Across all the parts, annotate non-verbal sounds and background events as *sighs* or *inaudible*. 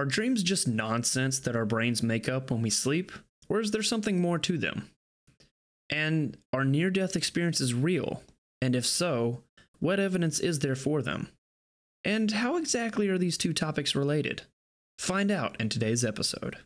Are dreams just nonsense that our brains make up when we sleep, or is there something more to them? And are near death experiences real? And if so, what evidence is there for them? And how exactly are these two topics related? Find out in today's episode.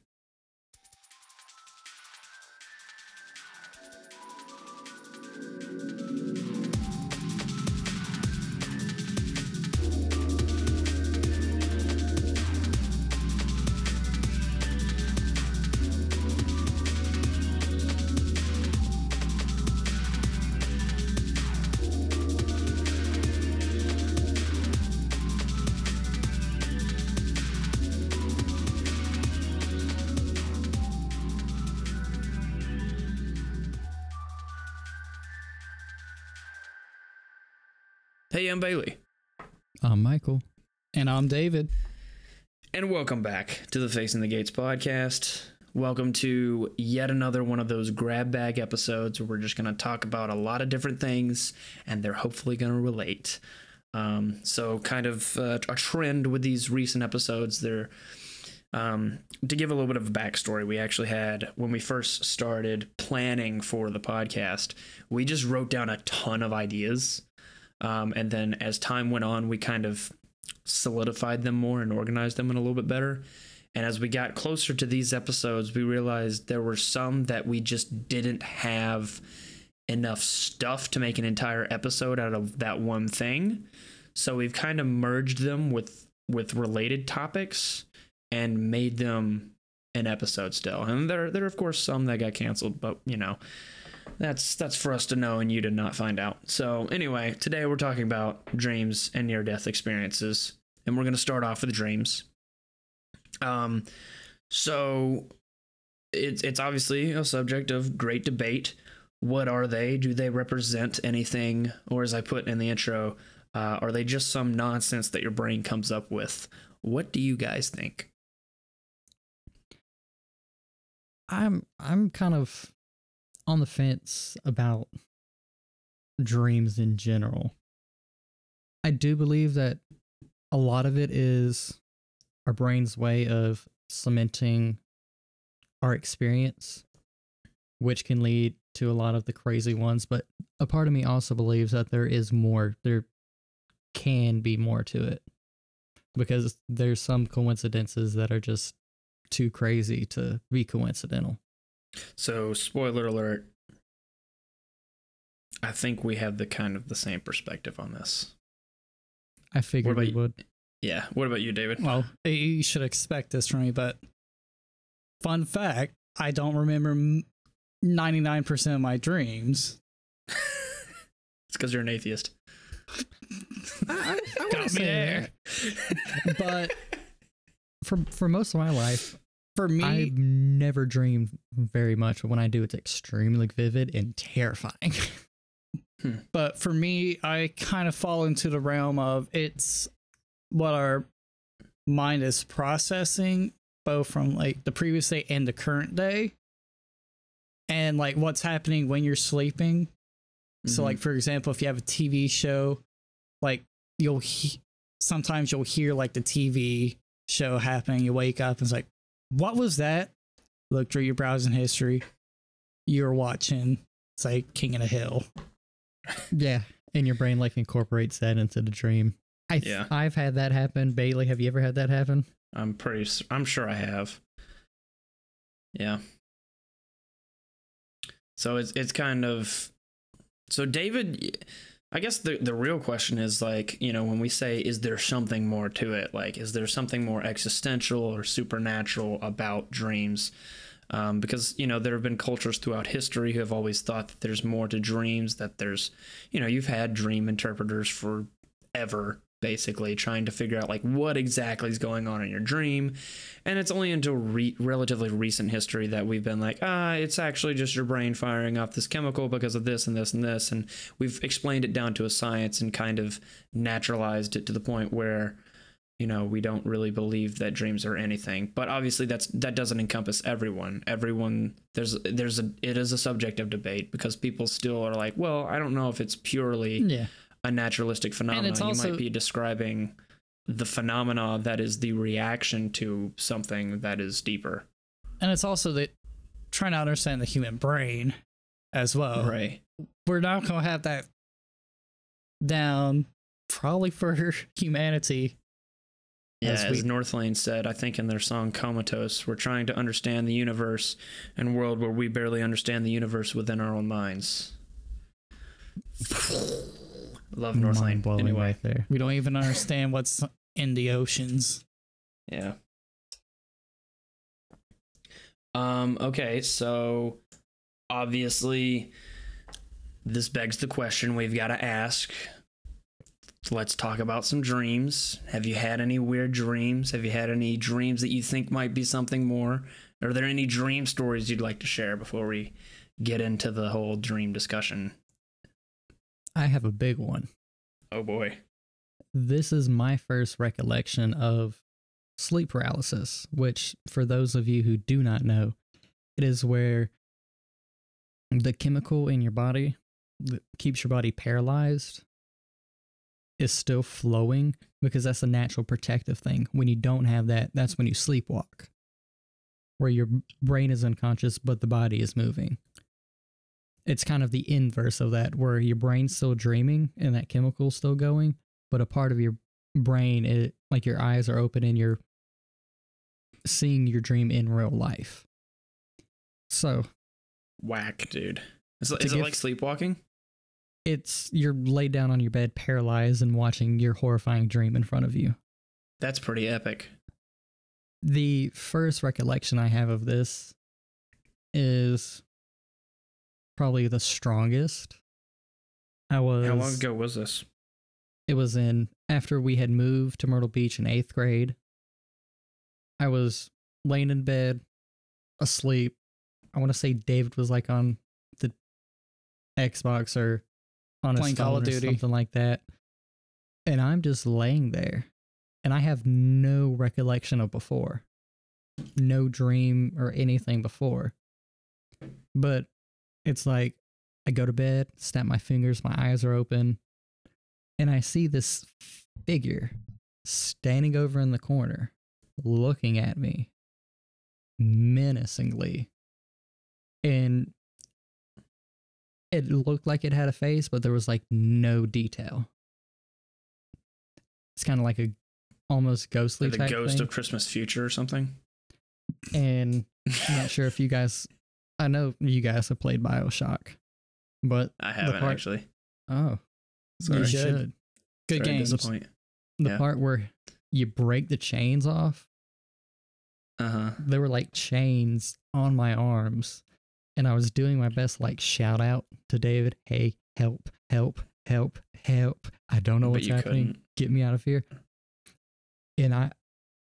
I'm Bailey, I'm Michael. And I'm David. and welcome back to the Facing the Gates podcast. Welcome to yet another one of those grab bag episodes where we're just going to talk about a lot of different things and they're hopefully going to relate. Um, so, kind of uh, a trend with these recent episodes, they're um, to give a little bit of a backstory, we actually had when we first started planning for the podcast, we just wrote down a ton of ideas. Um, and then as time went on, we kind of solidified them more and organized them in a little bit better. And as we got closer to these episodes, we realized there were some that we just didn't have enough stuff to make an entire episode out of that one thing. So we've kind of merged them with with related topics and made them an episode still. And there there are of course some that got canceled, but you know, that's that's for us to know and you to not find out. So anyway, today we're talking about dreams and near death experiences, and we're to start off with dreams. Um, so it's it's obviously a subject of great debate. What are they? Do they represent anything, or as I put in the intro, uh, are they just some nonsense that your brain comes up with? What do you guys think? I'm I'm kind of on the fence about dreams in general. I do believe that a lot of it is our brain's way of cementing our experience, which can lead to a lot of the crazy ones. But a part of me also believes that there is more, there can be more to it because there's some coincidences that are just too crazy to be coincidental. So, spoiler alert. I think we have the kind of the same perspective on this. I figured we would. Yeah. What about you, David? Well, you should expect this from me, but fun fact I don't remember 99% of my dreams. *laughs* it's because you're an atheist. I, I *laughs* Got me there. but *laughs* for for most of my life, For me, I've never dreamed very much. But when I do, it's extremely vivid and terrifying. *laughs* but for me, I kind of fall into the realm of it's what our mind is processing, both from like the previous day and the current day, and like what's happening when you're sleeping. So, Mhm. like for example, if you have a TV show, like you'll he- sometimes you'll hear like the TV show happening. You wake up and it's like, what was that? Look through your browsing history. You're watching. It's like King of the Hill. yeah, and your brain like incorporates that into the dream. I th- Yeah. I've had that happen. Bailey, have you ever had that happen? I'm pretty. I'm sure I have. Yeah. So it's it's kind of so David. I guess the the real question is like you know when we say is there something more to it? Like is there something more existential or supernatural about dreams? Um, because you know there have been cultures throughout history who have always thought that there's more to dreams. That there's you know you've had dream interpreters forever basically trying to figure out like what exactly is going on in your dream. And it's only until re- relatively recent history that we've been like ah it's actually just your brain firing off this chemical because of this and this and this. And we've explained it down to a science and kind of naturalized it to the point where you know we don't really believe that dreams are anything. But obviously that's that doesn't encompass everyone. Everyone there's there's a it is a subject of debate because people still are like well i don't know if it's purely Yeah. A naturalistic phenomenon you also- might be describing the phenomena that is the reaction to something that is deeper. And it's also that trying to understand the human brain as well. Right. We're not going to have that down probably for *laughs* humanity. Yeah, As as, Northlane said, I think in their song Comatose, we're trying to understand the universe and world where we barely understand the universe within our own minds. Love Northlane. Mind-blowing Anyway, right there. We don't even understand what's in the oceans. yeah. Um, okay, so obviously this begs the question we've got to ask. Let's talk about some dreams. Have you had any weird dreams? Have you had any dreams that you think might be something more? Are there any dream stories you'd like to share before we get into the whole dream discussion? I have a big one. Oh boy. This is my first recollection of sleep paralysis, which, for those of you who do not know, it is where the chemical in your body that keeps your body paralyzed is still flowing because that's a natural protective thing. When you don't have that, that's when you sleepwalk, where your brain is unconscious but the body is moving. It's kind of the inverse of that, where your brain's still dreaming and that chemical's still going, but a part of your brain, it like your eyes are open and you're seeing your dream in real life. So Whack, dude. Is, is it give- like sleepwalking? it's you're laid down on your bed, paralyzed, and watching your horrifying dream in front of you. That's pretty epic. The first recollection I have of this is probably the strongest. I was How long ago was this? it was in after we had moved to Myrtle Beach in eighth grade. I was laying in bed, asleep. I want to say David was like on the Xbox or on his Playing Call phone of or Duty. something like that. And I'm just laying there, and I have no recollection of before, no dream or anything before. But it's like I go to bed, snap my fingers, my eyes are open, and I see this figure standing over in the corner, looking at me menacingly. And it looked like it had a face, but there was like no detail. It's kind of like a almost ghostly Or the type ghost thing. of Christmas future or something? and *laughs* I'm not sure if you guys, I know you guys have played Bioshock, but I haven't part- actually. oh, Sorry. you should. should. Good Sorry to games. disappoint. The Yeah. part where you break the chains off, Uh huh. there were like chains on my arms, and I was doing my best, like shout out to David, "Hey, help, help, help, help! I don't know But what's happening. couldn't. Get me out of here!" And I,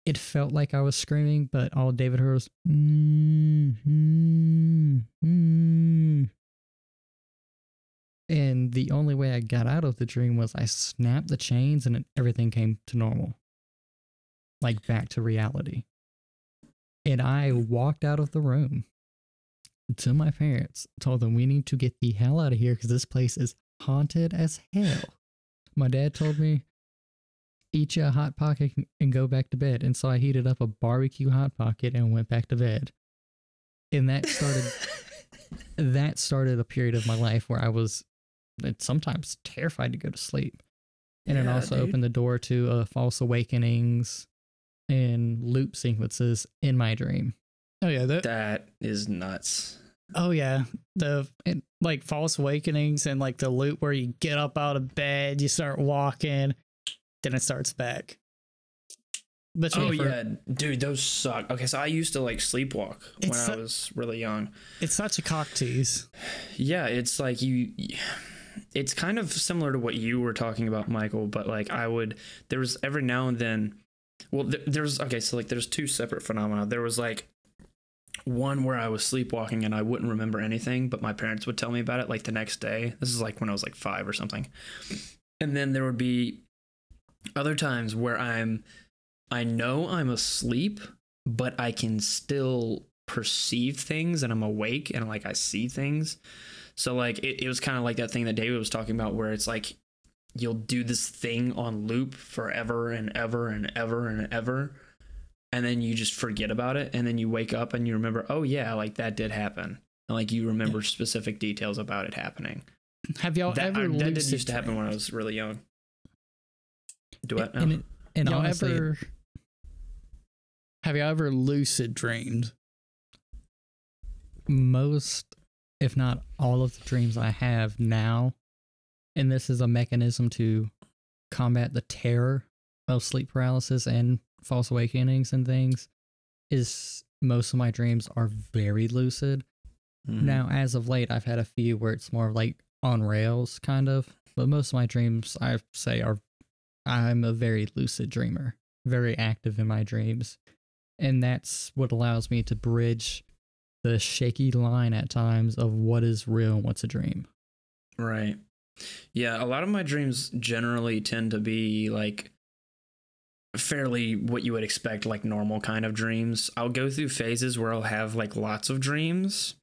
it felt like I was screaming, but all David heard was, mm, mm, mm. and the only way I got out of the dream was I snapped the chains, and everything came to normal, like back to reality and I walked out of the room to my parents, told them we need to get the hell out of here because this place is haunted as hell. My dad told me, eat you a hot pocket and go back to bed. And so I heated up a barbecue hot pocket and went back to bed. And that started *laughs* that started a period of my life where I was uh, sometimes terrified to go to sleep. And it also dude. opened the door to uh, false awakenings and loop sequences in my dream. Oh yeah, the, That is nuts. oh yeah, the And- like false awakenings and like the loop where you get up out of bed, you start walking, then it starts back. But Oh for- yeah, dude, those suck. Okay, so I used to like sleepwalk when It's I was really young. it's such a cock tease. Yeah, it's like you. *sighs* It's kind of similar to what you were talking about, Michael. But like I would, there was every now and then. Well, th- there's okay, so like there's two separate phenomena. There was like one where I was sleepwalking and I wouldn't remember anything, but my parents would tell me about it like the next day. This is like when I was like five or something. And then there would be other times where I'm, I know I'm asleep, but I can still perceive things and I'm awake and like I see things. So like it, it was kind of like that thing that David was talking about where it's like you'll do this thing on loop forever and ever and ever and ever and then you just forget about it and then you wake up and you remember oh yeah like that did happen. And like you remember specific details about it happening. Have y'all that, ever I- that did used to happen when i was really young do it And, and y'all honestly, ever have y'all ever lucid dreamed? most, if not all of the dreams I have now, and this is a mechanism to combat the terror of sleep paralysis and false awakenings and things, is most of my dreams are very lucid. Mhm. Now, as of late, I've had a few where it's more like on rails, kind of. But most of my dreams, I say, are I'm a very lucid dreamer, very active in my dreams. And that's what allows me to bridge the shaky line at times of what is real and what's a dream. Right. Yeah, a lot of my dreams generally tend to be like fairly what you would expect like normal kind of dreams. I'll go through phases where I'll have like lots of dreams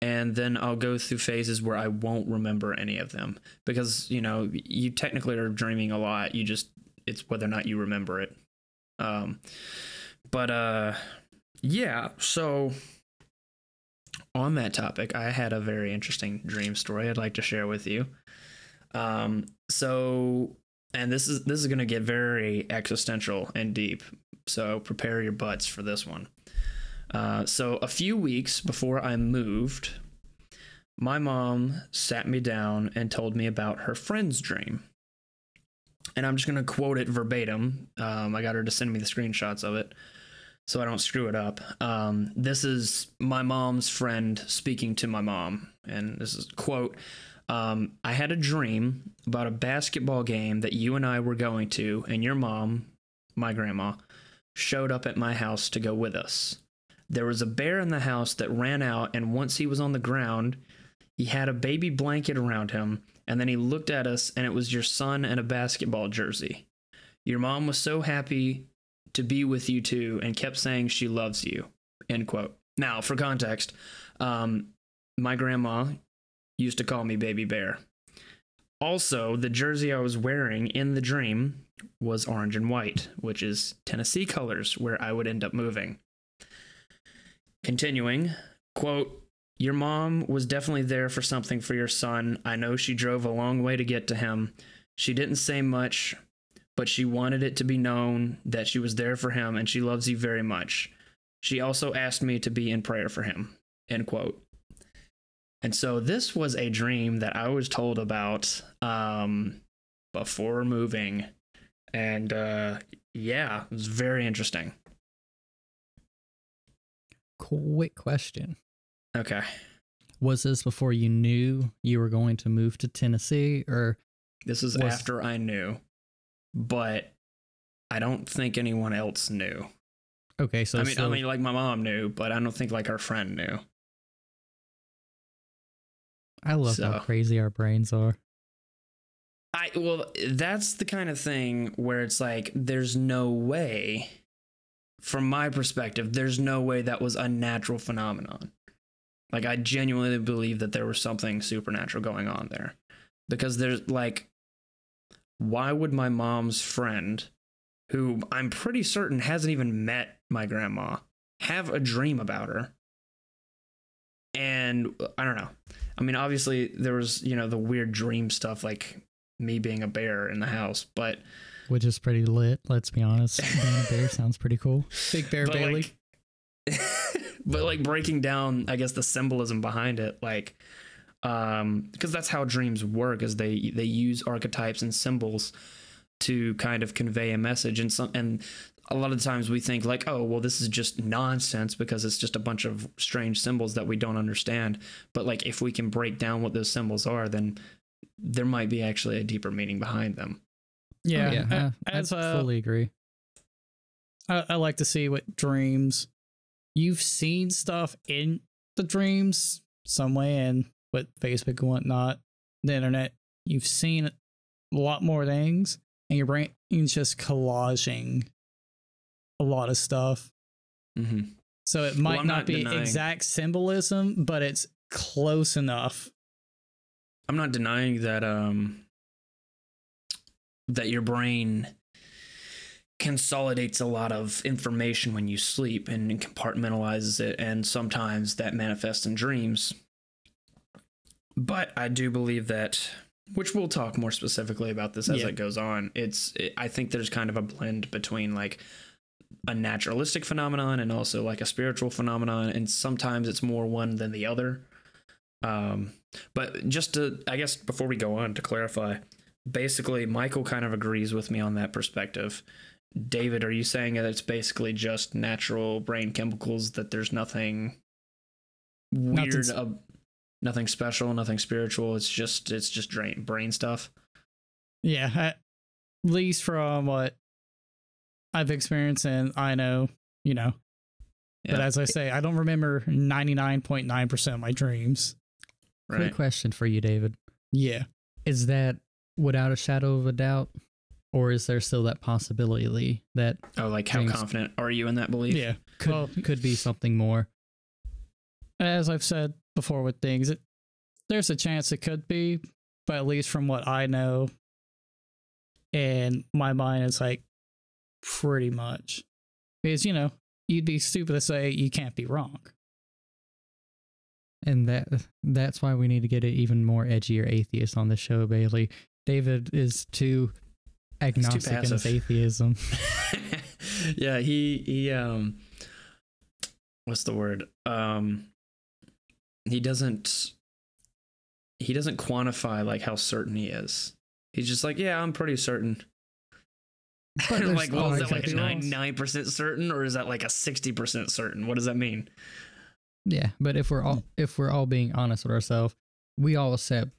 and then I'll go through phases where I won't remember any of them because, you know, you technically are dreaming a lot. You just it's whether or not you remember it. Um but uh yeah, so on that topic, I had a very interesting dream story I'd like to share with you. Um, so, and this is this is going to get very existential and deep. So prepare your butts for this one. Uh, so a few weeks before I moved, my mom sat me down and told me about her friend's dream. And I'm just going to quote it verbatim. Um, I got her to send me the screenshots of it so I don't screw it up. Um, this is my mom's friend speaking to my mom, and this is quote. Um, I had a dream about a basketball game that you and I were going to, and your mom, my grandma, showed up at my house to go with us. There was a bear in the house that ran out, and once he was on the ground, he had a baby blanket around him, and then he looked at us, and it was your son in a basketball jersey. Your mom was so happy to be with you too and kept saying she loves you. End quote. Now for context um, my grandma used to call me baby bear. Also the jersey i was wearing in the dream was orange and white which is tennessee colors where i would end up moving continuing quote your mom was definitely there for something for your son i know she drove a long way to get to him she didn't say much but she wanted it to be known that she was there for him and she loves you very much. She also asked me to be in prayer for him. End quote. And so this was a dream that I was told about um, before moving. And uh, yeah, it was very interesting. Quick question. Okay. Was this before you knew you were going to move to Tennessee or This is Was- after I knew, but I don't think anyone else knew. okay, so I mean, I mean, like my mom knew, but I don't think like our friend knew. I love how crazy our brains are. I well, that's the kind of thing where it's like there's no way from my perspective, there's no way that was a natural phenomenon. Like I genuinely believe that there was something supernatural going on there. Because there's like why would my mom's friend who I'm pretty certain hasn't even met my grandma have a dream about her? And I don't know. I mean, obviously there was, you know, the weird dream stuff like me being a bear in the house, but Which is pretty lit, let's be honest. *laughs* Being a bear sounds pretty cool. Big Bear but Bailey. like, *laughs* but like breaking down, I guess the symbolism behind it, like, um, because that's how dreams work, is they they use archetypes and symbols to kind of convey a message, and some and a lot of the times we think like, oh, well, this is just nonsense because it's just a bunch of strange symbols that we don't understand. But like, if we can break down what those symbols are, then there might be actually a deeper meaning behind them. Yeah, Oh, yeah, a- I, as I a, fully agree. I, I like to see what dreams you've seen stuff in the dreams some way and with Facebook and whatnot, the internet, you've seen a lot more things and your brain is just collaging a lot of stuff. Mm-hmm. So it might I'm not, not be denying- exact symbolism, but it's close enough. I'm not denying that um that your brain consolidates a lot of information when you sleep and compartmentalizes it and sometimes that manifests in dreams but i do believe that which we'll talk more specifically about this as Yeah. it goes on it's it, i think there's kind of a blend between like a naturalistic phenomenon and also like a spiritual phenomenon and sometimes it's more one than the other um but just to i guess before we go on to clarify basically michael kind of agrees with me on that perspective david are you saying that it's basically just natural brain chemicals that there's nothing weird Nothing's- ab- nothing special nothing spiritual it's just it's just drain, brain stuff Yeah, at least from what I've experienced and I know, you know. But as I say, I don't remember 99.9% of my dreams. right Quick question for you, David. Yeah. Is that without a shadow of a doubt? Or is there still that possibility that oh like how Dreams. confident are you in that belief Yeah. could Well- could be something more? As I've said before with things, it, there's a chance it could be, but at least from what I know, and my mind is like pretty much. Because, you know, you'd be stupid to say you can't be wrong. And that that's why we need to get an even more edgier atheist on the show, Bailey. David is too agnostic in his *laughs* atheism. yeah, he he um what's the word? Um he doesn't he doesn't quantify like how certain he is. He's just like, yeah, I'm pretty certain. But *laughs* like, well, is that like something else. ninety nine percent certain, or is that like a sixty percent certain? What does that mean? Yeah, but if we're all if we're all being honest with ourselves, we all accept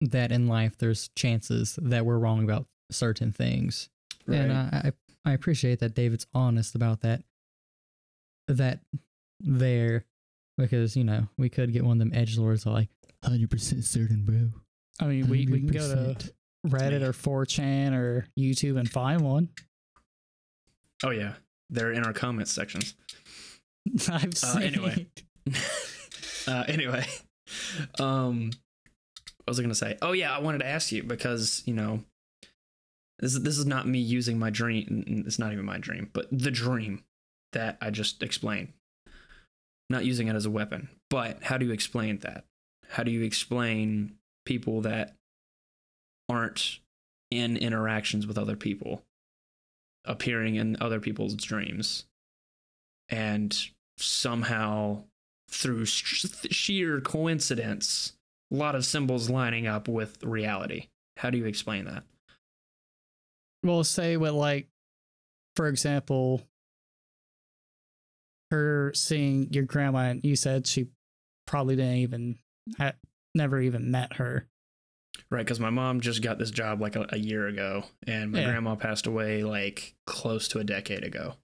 that in life there's chances that we're wrong about certain things. And I, I I appreciate that David's honest about that. That there, because you know we could get one of them edge lords like hundred percent certain, bro. I mean, we, we can go to Reddit or 4chan or YouTube and find one. oh yeah, they're in our comments sections. *laughs* I've Uh, seen. anyway. *laughs* uh, anyway, um, what was I gonna say? Oh yeah, I wanted to ask you because you know, this is this is not me using my dream. It's not even my dream, but the dream that I just explained. Not using it as a weapon, but how do you explain that? How do you explain people that aren't in interactions with other people appearing in other people's dreams and somehow through sh- sheer coincidence a lot of symbols lining up with reality how do you explain that Well, say what, like, for example, her seeing your grandma, and you said she probably didn't even, ha- never even met her. right because my mom just got this job like a, a year ago and my Yeah. grandma passed away like close to a decade ago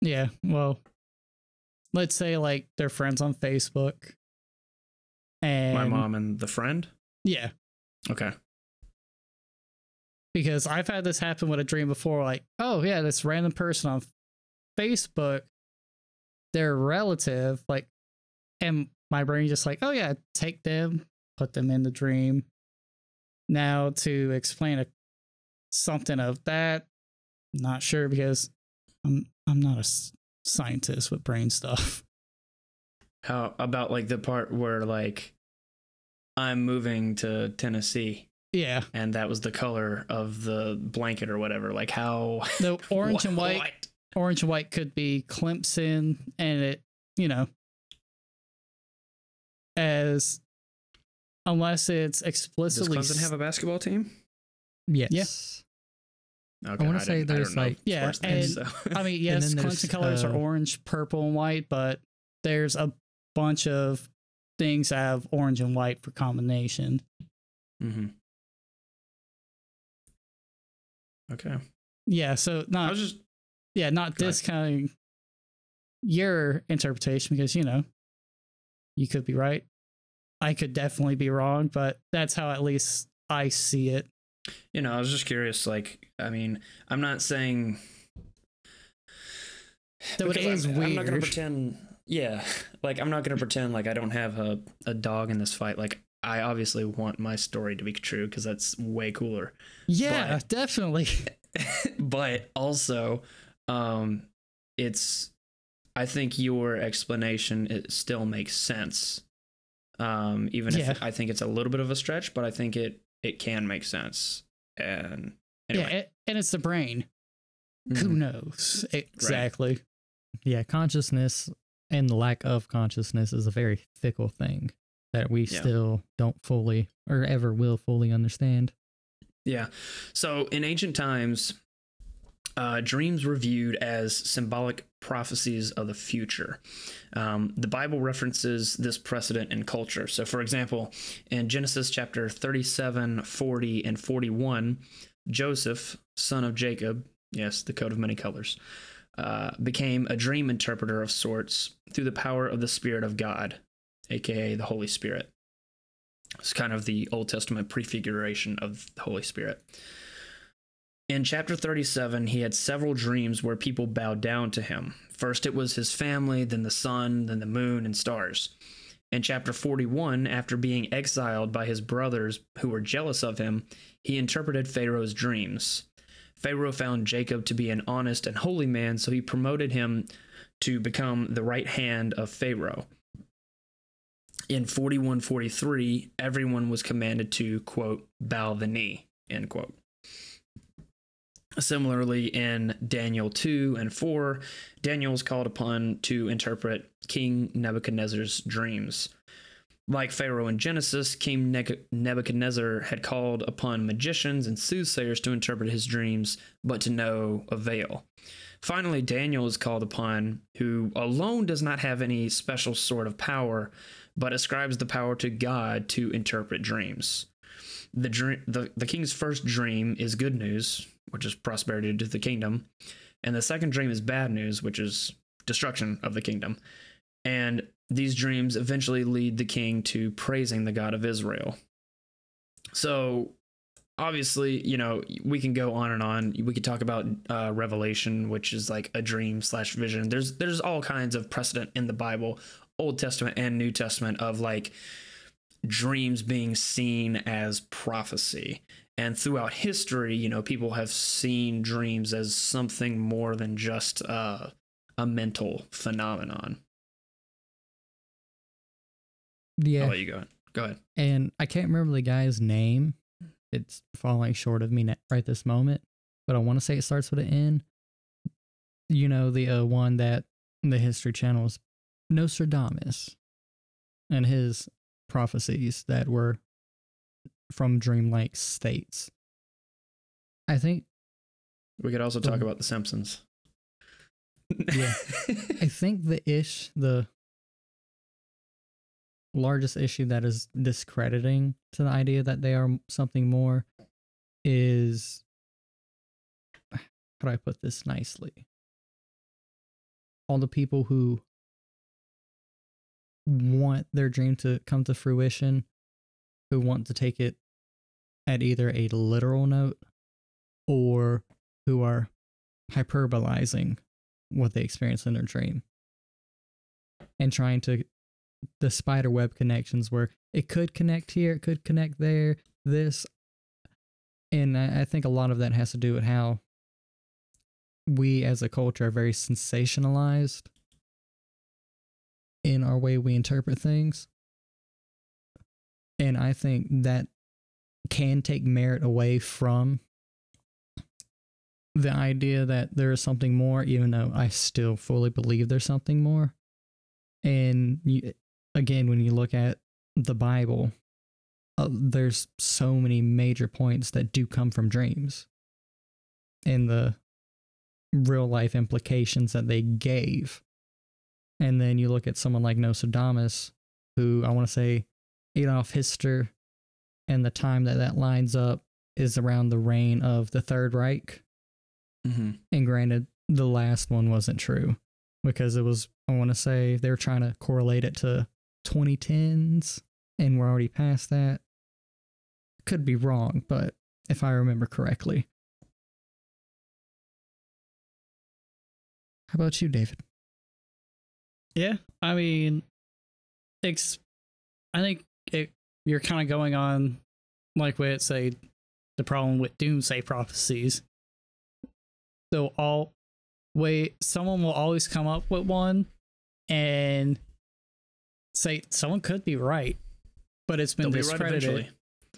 Yeah. Well, let's say, like, they're friends on Facebook. And my mom and the friend Yeah. okay because I've had this happen with a dream before. Like, oh yeah, this random person on Facebook, their relative, like, and my brain just like, oh yeah, take them, put them in the dream. Now to explain a something of that, not sure because I'm I'm not a scientist with brain stuff. How about like the part where like i'm moving to tennessee Yeah, and that was the color of the blanket or whatever like how *laughs* the orange and white what? orange and white could be Clemson and it, you know, as unless it's does explicitly clemson have a basketball team Yes. okay I wanna say there's, like- Yeah, sports things, and- so. I mean, *laughs* yes, Clemson there's, colors are uh, orange, purple, and white, but there's a bunch of things that have orange and white for combination. Mm-hmm. okay Yeah, so i not was just yeah, not discounting your interpretation because you know you could be right. I could definitely be wrong, but that's how at least I see it. you know i was just curious like i mean i'm not saying Though it is I'm, I'm not gonna weird. pretend. Yeah, *laughs* like I'm not gonna pretend like I don't have a, a dog in this fight. Like I obviously want my story to be true because that's way cooler. Yeah, But- definitely. *laughs* but also, um, it's. I think your explanation it still makes sense. Um, even Yeah. if I think it's a little bit of a stretch, but I think it it can make sense. And anyway, Yeah, it, and it's the brain. Who Mhm. knows exactly? Yeah, consciousness and the lack of consciousness is a very fickle thing that we Yeah. still don't fully or ever will fully understand. Yeah. So in ancient times, uh, dreams were viewed as symbolic prophecies of the future. Um, the Bible references this precedent in culture. So, for example, in Genesis chapter 37, 40, and 41, Joseph, son of Jacob, yes, the coat of many colors, uh, became a dream interpreter of sorts through the power of the Spirit of God, aka the Holy Spirit. It's kind of the Old Testament prefiguration of the Holy Spirit. In chapter 37, he had several dreams where people bowed down to him. First, it was his family, then the sun, then the moon, and stars. In chapter 41, after being exiled by his brothers who were jealous of him, he interpreted Pharaoh's dreams. Pharaoh found Jacob to be an honest and holy man, so he promoted him to become the right hand of Pharaoh. In 4143, everyone was commanded to, quote, bow the knee, end quote. Similarly, in Daniel 2 and 4, Daniel is called upon to interpret King Nebuchadnezzar's dreams. Like Pharaoh in Genesis, King Nebuchadnezzar had called upon magicians and soothsayers to interpret his dreams, but to no avail. Finally, Daniel is called upon, who alone does not have any special sort of power, but ascribes the power to God to interpret dreams. The, dream, the, the king's first dream is good news, which is prosperity to the kingdom, and the second dream is bad news, which is destruction of the kingdom. And these dreams eventually lead the king to praising the God of Israel. So, obviously, you know, we can go on and on. We could talk about uh, Revelation, which is like a dream slash vision. There's there's all kinds of precedent in the Bible, Old Testament and New Testament, of like dreams being seen as prophecy. And throughout history, you know, people have seen dreams as something more than just uh, a mental phenomenon. Yeah. I'll let you go. Go ahead. And I can't remember the guy's name. It's falling short of me right this moment, but I want to say it starts with an N. You know, the uh, one that the History Channel is Nostradamus and his prophecies that were from dreamlike states. I think We could also talk Mhm. about The Simpsons. Yeah. *laughs* I think the ish, the largest issue that is discrediting to the idea that they are something more is how do I put this nicely? All the people who want their dream to come to fruition, who want to take it at either a literal note or who are hyperbolizing what they experience in their dream and trying to the spider web connections where it could connect here, it could connect there, this. And I, I think a lot of that has to do with how we as a culture are very sensationalized in our way we interpret things. And I think that can take merit away from the idea that there is something more, even though I still fully believe there's something more. And you, again, when you look at the Bible, uh, there's so many major points that do come from dreams and the real life implications that they gave. And then you look at someone like Nostradamus, who I want to say Adolf Hitler, and the time that that lines up is around the reign of the Third Reich. mm-hmm. And granted, the last one wasn't true because it was, I want to say, they were trying to correlate it to 2010s, and we're already past that. Could be wrong, but if I remember correctly. How about you, David? Yeah, I mean, ex- I think it you're kind of going on like with say the problem with doomsday prophecies. So all wait, someone will always come up with one and say someone could be right, but it's been They'll be right discredited.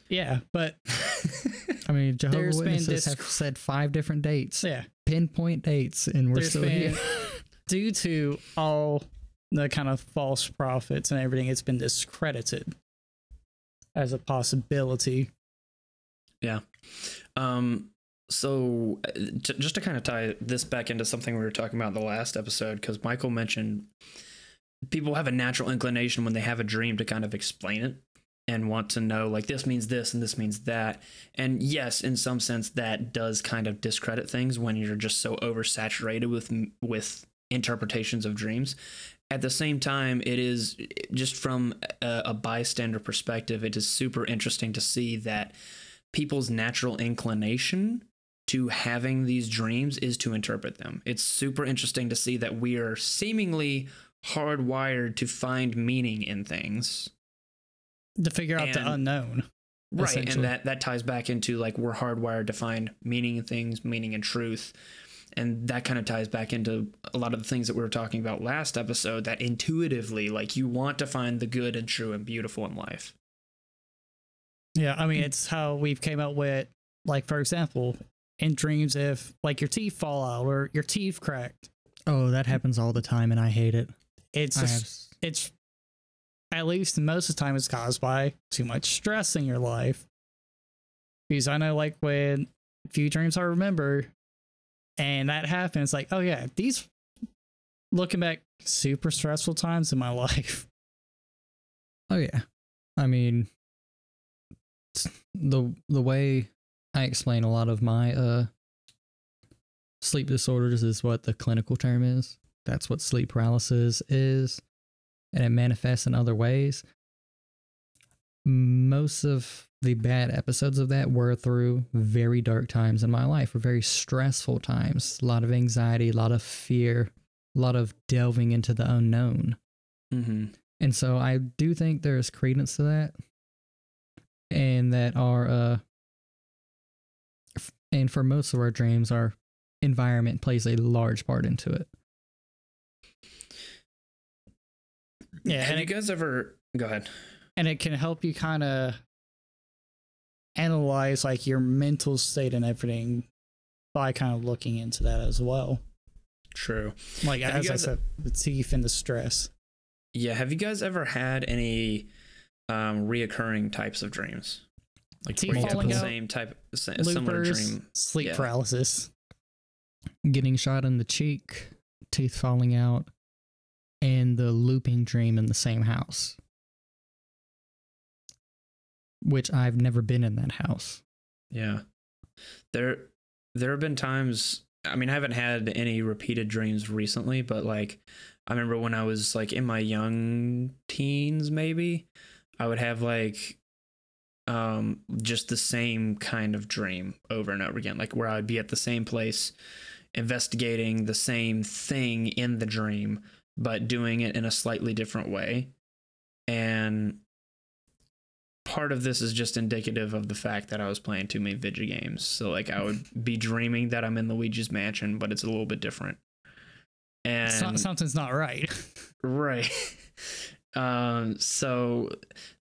yeah, but *laughs* I mean, Jehovah There's been Witnesses this- have said five different dates, yeah, pinpoint dates, and we're There's still been- here. *laughs* due to all the kind of false prophets and everything, it's been discredited as a possibility. Yeah. Um, so uh, t- just to kind of tie this back into something we were talking about in the last episode, because Michael mentioned people have a natural inclination when they have a dream to kind of explain it and want to know like this means this and this means that. And yes, in some sense, that does kind of discredit things when you're just so oversaturated with with interpretations of dreams. At the same time, it is just from a, a bystander perspective, it is super interesting to see that people's natural inclination to having these dreams is to interpret them. It's super interesting to see that we are seemingly hardwired to find meaning in things. To figure out the unknown. Right. And that, that ties back into like we're hardwired to find meaning in things, meaning in truth. And that kind of ties back into a lot of the things that we were talking about last episode that intuitively, like you want to find the good and true and beautiful in life. Yeah, I mean mm. it's how we've came up with like for example, in dreams if like your teeth fall out or your teeth cracked. Oh, that happens all the time, and I hate it. It's just, it's at least most of the time it's caused by too much stress in your life. Because I know like when few dreams I remember and that happens, like, oh yeah, these looking back super stressful times in my *laughs* life. oh yeah. I mean, the the way I explain a lot of my uh sleep disorders is what the clinical term is. That's what sleep paralysis is, and it manifests in other ways. Most of the bad episodes of that were through very dark times in my life, or very stressful times. A lot of anxiety, a lot of fear, a lot of delving into the unknown. Mm-hmm. And so I do think there's credence to that. And that our uh and for most of our dreams our environment plays a large part into it. Yeah, Have and you it- guys ever go ahead? and it can help you kind of analyze like your mental state and everything by kind of looking into that as well. True. Like Have you as I said, the teeth and the stress. Yeah. Have you guys ever had any um, reoccurring types of dreams? Like Teeth where you have falling the out, same type, sa- similar Loopers, dream. sleep Yeah. paralysis. Getting shot in the cheek, teeth falling out, and the looping dream in the same house. Which I've never been in that house. Yeah. There there have been times I mean I haven't had any repeated dreams recently, but like I remember when I was like in my young teens maybe, I would have like um just the same kind of dream over and over again, like where I'd be at the same place investigating the same thing in the dream but doing it in a slightly different way. And part of this is just indicative of the fact that I was playing too many video games. So like I would *laughs* be dreaming that I'm in Luigi's mansion, but it's a little bit different. And So- something's not right. *laughs* right. *laughs* um so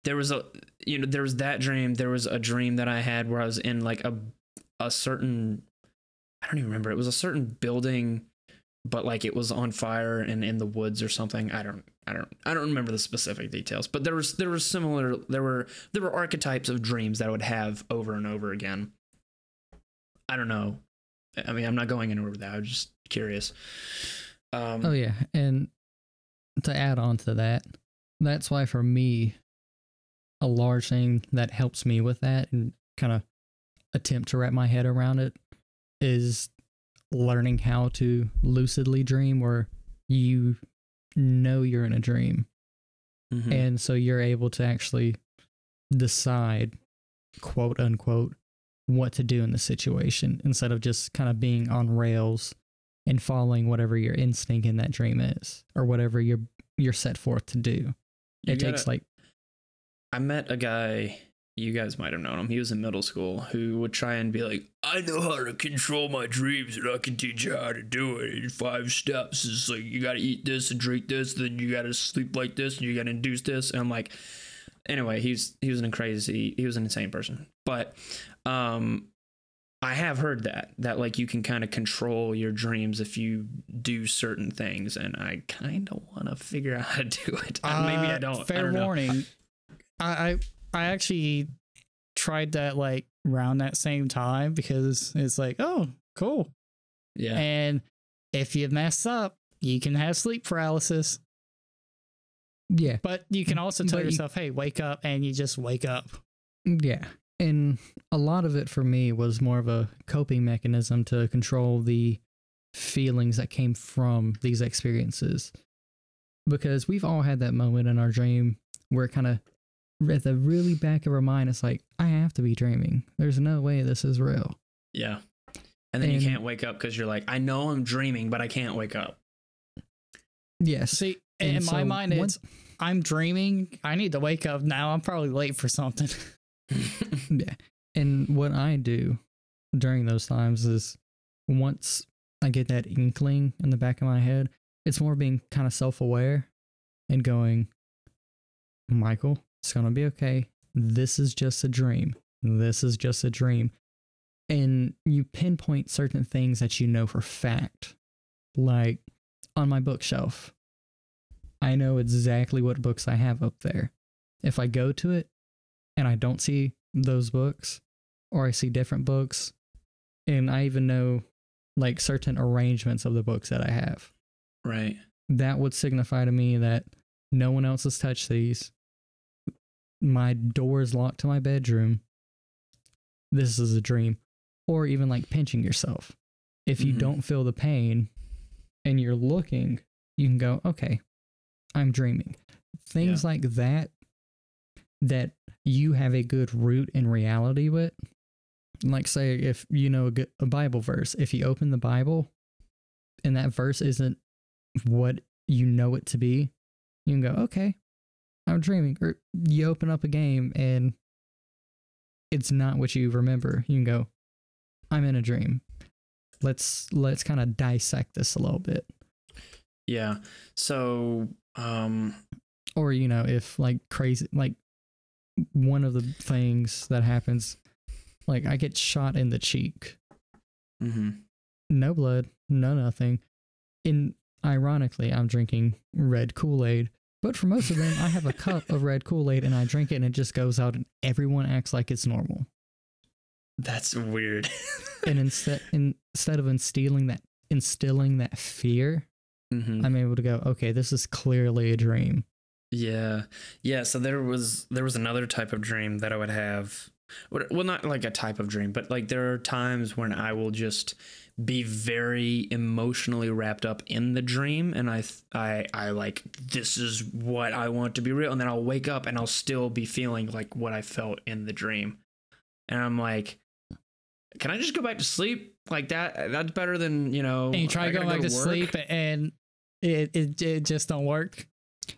there was a you know there was that dream, there was a dream that I had where I was in like a a certain I don't even remember. It was a certain building but like it was on fire and in the woods or something. I don't I don't I don't remember the specific details, but there was there was similar there were there were archetypes of dreams that I would have over and over again. I don't know. I mean, I'm not going anywhere with that. I'm just curious. Um, Oh yeah, and to add on to that, that's why for me, a large thing that helps me with that and kind of attempt to wrap my head around it is learning how to lucidly dream, where you know you're in a dream, mhm. and so you're able to actually decide, quote unquote, what to do in the situation instead of just kind of being on rails and following whatever your instinct in that dream is or whatever you're you're set forth to do. You it takes gotta- like I met a guy. You guys might have known him. He was in middle school who would try and be like, "I know how to control my dreams, and I can teach you how to do it in five steps." It's like you got to eat this and drink this, then you got to sleep like this, and you got to induce this. And I'm like, anyway, he's he was an crazy, he was an insane person. But um, I have heard that that like you can kind of control your dreams if you do certain things, and I kind of want to figure out how to do it. Uh, *laughs* Maybe I Uh, don't. I Fair don't know. warning. I, I I actually tried that like around that same time because it's like, oh, cool. Yeah, And if you mess up, you can have sleep paralysis. Yeah. But you can also tell But you- yourself, hey, wake up, and you just wake up. Yeah. And a lot of it for me was more of a coping mechanism to control the feelings that came from these experiences. Because we've all had that moment in our dream where it kind of, at the really back of her mind, it's like, I have to be dreaming. There's no way this is real. yeah. And then you can't wake up because you're like, I know I'm dreaming, but I can't wake up. Yes. See, And in my mind, once- it's I'm dreaming. I need to wake up now. I'm probably late for something. *laughs* *laughs* Yeah. And what I do during those times is once I get that inkling in the back of my head, it's more being kind of self aware and going, Michael, it's going to be okay. This is just a dream. This is just a dream. And you pinpoint certain things that you know for fact. Like on my bookshelf, I know exactly what books I have up there. If I go to it and I don't see those books, or I see different books, and I even know like certain arrangements of the books that I have, right. that would signify to me that no one else has touched these. My door is locked to my bedroom. This is a dream. Or even like pinching yourself. If you Mhm. don't feel the pain and you're looking, you can go, okay, I'm dreaming. Things like that, that you have a good root in reality with. Like, say, if you know a, good, a Bible verse, if you open the Bible and that verse isn't what you know it to be, you can go, okay, I'm dreaming. Or you open up a game and it's not what you remember. You can go, I'm in a dream. Let's let's kind of dissect this a little bit. Yeah. So, um, Or you know, if like crazy, like one of the things that happens, like I get shot in the cheek, Mm-hmm. no blood, no nothing. In ironically, I'm drinking red Kool Aid. But for most of them, I have a cup of red Kool Aid and I drink it and it just goes out and everyone acts like it's normal. that's weird. *laughs* And instead, instead of instilling that, instilling that fear, Mhm. I'm able to go, okay, this is clearly a dream. Yeah. Yeah, so there was there was another type of dream that I would have well not like a type of dream, but like there are times when I will just be very emotionally wrapped up in the dream and I I I like this is what I want to be real and then I'll wake up and I'll still be feeling like what I felt in the dream. And I'm like can I just go back to sleep like that? That's better than, you know, and you try going gotta back go to work. sleep, and it, it it just don't work.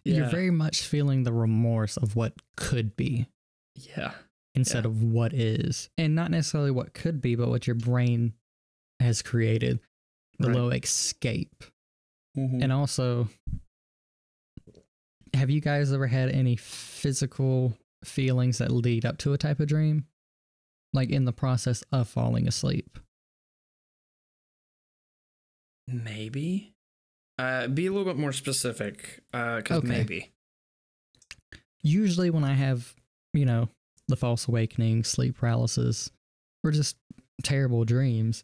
You're very much feeling the remorse of what could be Yeah. instead of what is. And not necessarily what could be, but what your brain has created. The Right. low escape. Mm-hmm. And also, have you guys ever had any physical feelings that lead up to a type of dream? Like in the process of falling asleep? Maybe. Uh, be a little bit more specific. Uh, because Okay. maybe. Usually, when I have, you know, the false awakening, sleep paralysis, or just terrible dreams,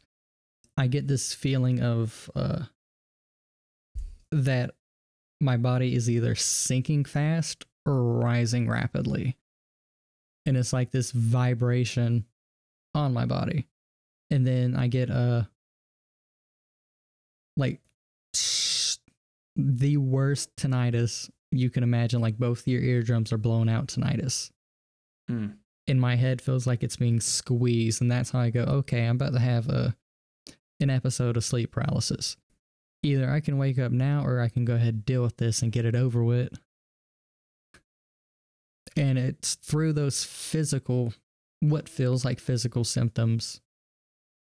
I get this feeling of uh, that my body is either sinking fast or rising rapidly. And it's like this vibration on my body. And then I get a like the worst tinnitus you can imagine, like both your eardrums are blown out tinnitus. Hmm. And my head feels like it's being squeezed. And that's how I go, okay, I'm about to have a an episode of sleep paralysis. Either I can wake up now or I can go ahead and deal with this and get it over with. And it's through those physical, what feels like physical symptoms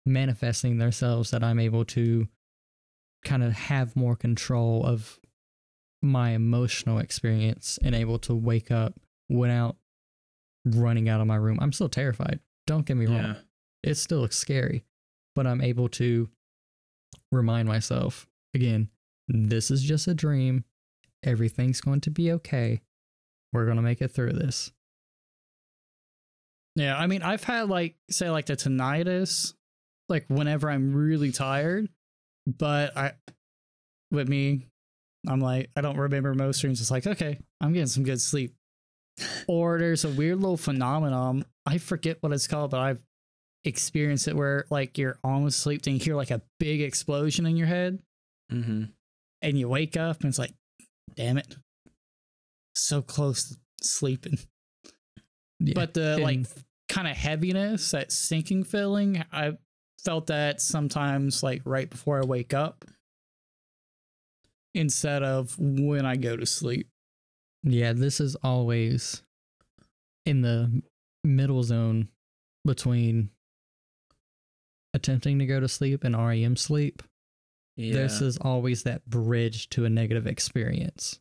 manifesting themselves that I'm able to kind of have more control of my emotional experience and able to wake up without running out of my room. I'm still terrified. Don't get me wrong. Yeah. It's still scary, but I'm able to remind myself again, this is just a dream. Everything's going to be okay. We're going to make it through this. Yeah, I mean, I've had like say like the tinnitus, like whenever I'm really tired, but I, with me, I'm like I don't remember most dreams. It's like okay, I'm getting some good sleep. Or there's a weird little phenomenon. I forget what it's called, but I've experienced it where like you're almost asleep and you hear like a big explosion in your head, Mm-hmm. and you wake up and it's like, damn it, so close to sleeping. Yeah. but the like kind of heaviness that sinking feeling i felt that sometimes like right before i wake up instead of when i go to sleep Yeah, this is always in the middle zone between attempting to go to sleep and REM sleep. Yeah. This is always that bridge to a negative experience.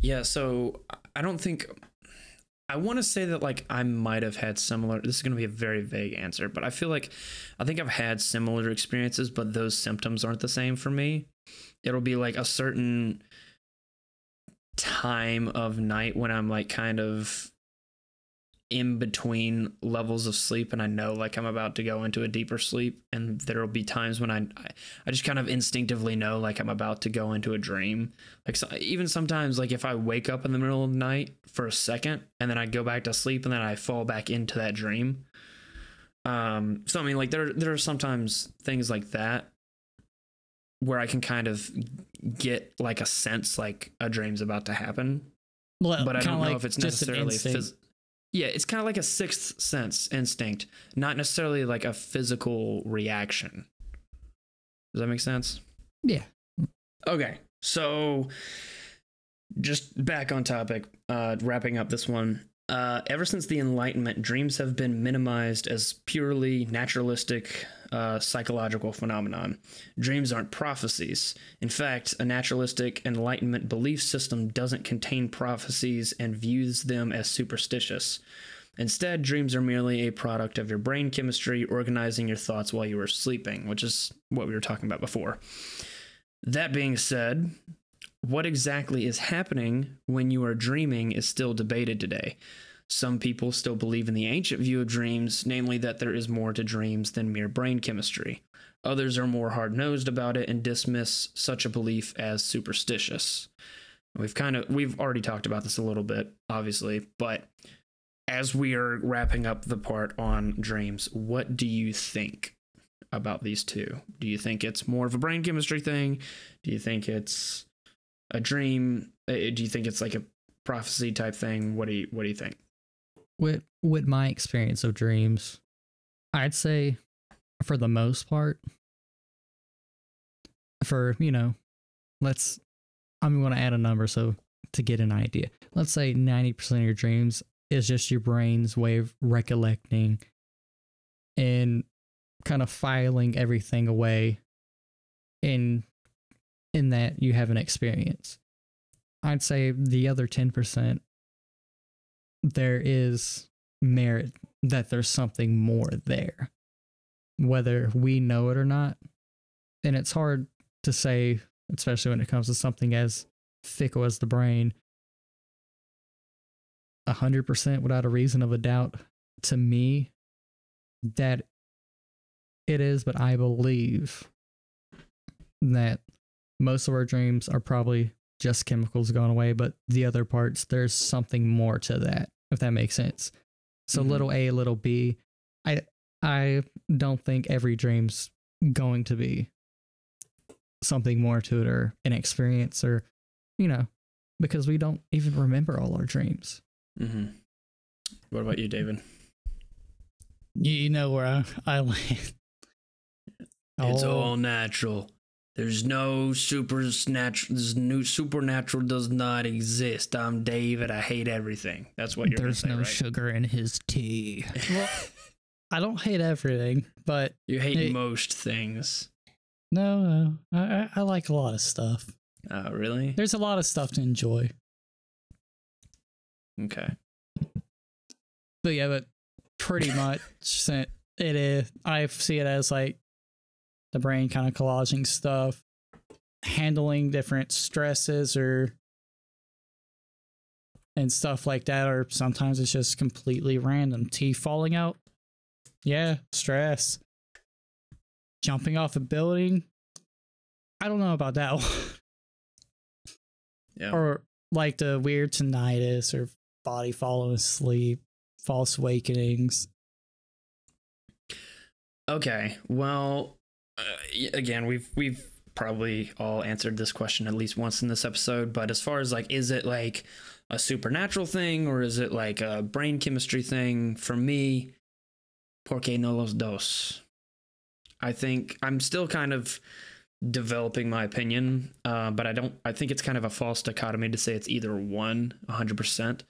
Yeah, so I don't think I want to say that like I might have had similar this is going to be a very vague answer, but I feel like I think I've had similar experiences, but those symptoms aren't the same for me. It'll be like a certain time of night when I'm like kind of in between levels of sleep and I know like I'm about to go into a deeper sleep and there'll be times when I I- just kind of instinctively know like I'm about to go into a dream. Like so, even sometimes like if I wake up in the middle of the night for a second and then I go back to sleep and then I fall back into that dream. Um so I mean like there there are sometimes things like that where I can kind of get like a sense like a dream's about to happen. Well, but I don't know like if it's necessarily instinct. Yeah, it's kind of like a sixth sense instinct, not necessarily like a physical reaction. Does that make sense? Yeah. Okay, so just back on topic, uh, wrapping up this one. Uh, ever since the Enlightenment, dreams have been minimized as purely naturalistic uh, psychological phenomenon. Dreams aren't prophecies. In fact, a naturalistic Enlightenment belief system doesn't contain prophecies and views them as superstitious. Instead, dreams are merely a product of your brain chemistry organizing your thoughts while you were sleeping, which is what we were talking about before. That being said, what exactly is happening when you are dreaming is still debated today. Some people still believe in the ancient view of dreams, namely that there is more to dreams than mere brain chemistry. Others are more hard nosed about it and dismiss such a belief as superstitious. We've kind of we've already talked about this a little bit, obviously, but as we are wrapping up the part on dreams, what do you think about these two? Do you think it's more of a brain chemistry thing? Do you think it's a dream? Uh, Do you think it's like a prophecy type thing? What do you what do you think? With with my experience of dreams, I'd say for the most part, for you know, let's I'm going to add a number so to get an idea. Let's say 90% of your dreams is just your brain's way of recollecting and kind of filing everything away in in that you have an experience. I'd say the other 10% there is merit that there's something more there whether we know it or not and it's hard to say especially when it comes to something as fickle as the brain 100% without a reason of a doubt to me that it is but i believe that most of our dreams are probably just chemicals going away but the other parts there's something more to that if that makes sense so Mhm. little a little b i i don't think every dream's going to be something more to it or an experience or you know because we don't even remember all our dreams Mm-hmm. What about you, David? you, you know where I, I land It's Oh. all natural. There's no supernatural. There's new supernatural does not exist. I'm David. I hate everything. That's what you're. There's gonna no say, sugar in his tea. Well, *laughs* I don't hate everything, but? You hate Hey. most things. no, no, I, I, I like a lot of stuff. Oh, really? There's a lot of stuff to enjoy. Okay. But yeah, but pretty *laughs* much it is. I see it as like the brain kind of collaging stuff, handling different stresses or and stuff like that. Or sometimes it's just completely random. Teeth falling out. Yeah, stress. Jumping off a building. I don't know about that *laughs* one. Yeah. or like the weird tinnitus or body falling asleep, false awakenings. Okay. Well, uh, again, we've we've probably all answered this question at least once in this episode. But as far as like, is it like a supernatural thing or is it like a brain chemistry thing? For me, porque no los dos. I think I'm still kind of developing my opinion, uh, but I don't. I think it's kind of a false dichotomy to say it's either one, 100 percent.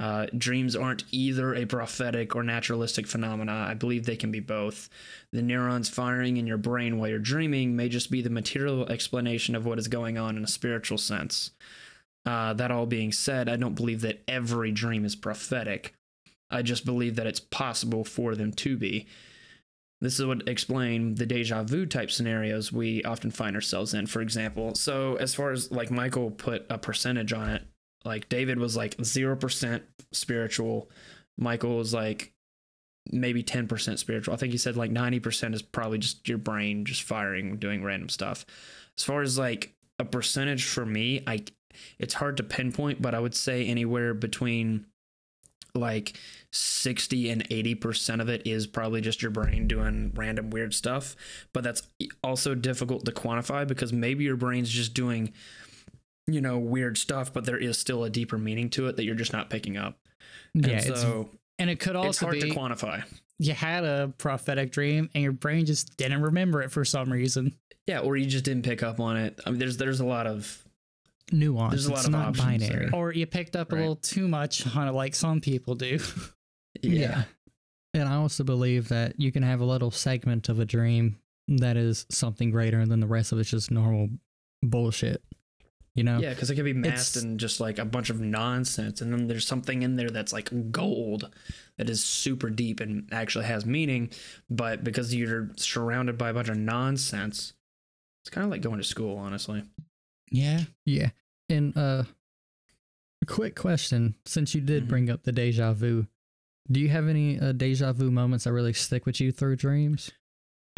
Uh, dreams aren't either a prophetic or naturalistic phenomena. I believe they can be both. The neurons firing in your brain while you're dreaming may just be the material explanation of what is going on in a spiritual sense. Uh, that all being said, I don't believe that every dream is prophetic. I just believe that it's possible for them to be. This would explain the deja vu type scenarios we often find ourselves in, for example. So, as far as like Michael put a percentage on it, like David was like 0% spiritual. Michael was like maybe 10% spiritual. I think he said like 90% is probably just your brain just firing, doing random stuff. As far as like a percentage for me, I it's hard to pinpoint, but I would say anywhere between like 60 and 80% of it is probably just your brain doing random weird stuff, but that's also difficult to quantify because maybe your brain's just doing you know weird stuff, but there is still a deeper meaning to it that you're just not picking up. And Yeah, so And it could it's also hard be to quantify. you had a prophetic dream and your brain just didn't remember it for some reason. Yeah, or you just didn't pick up on it. I mean, there's there's a lot of nuance. There's a lot it's of not options binary. there. Or you picked up Right. a little too much on it like some people do. yeah. And I also believe that you can have a little segment of a dream that is something greater and then the rest of it's just normal bullshit. You know? Yeah, because it could be masked It's- in just like a bunch of nonsense, and then there's something in there that's like gold, that is super deep and actually has meaning. But because you're surrounded by a bunch of nonsense, it's kind of like going to school, honestly. yeah. Yeah. And uh a quick question, since you did Mhm. bring up the deja vu, do you have any uh, deja vu moments that really stick with you through dreams?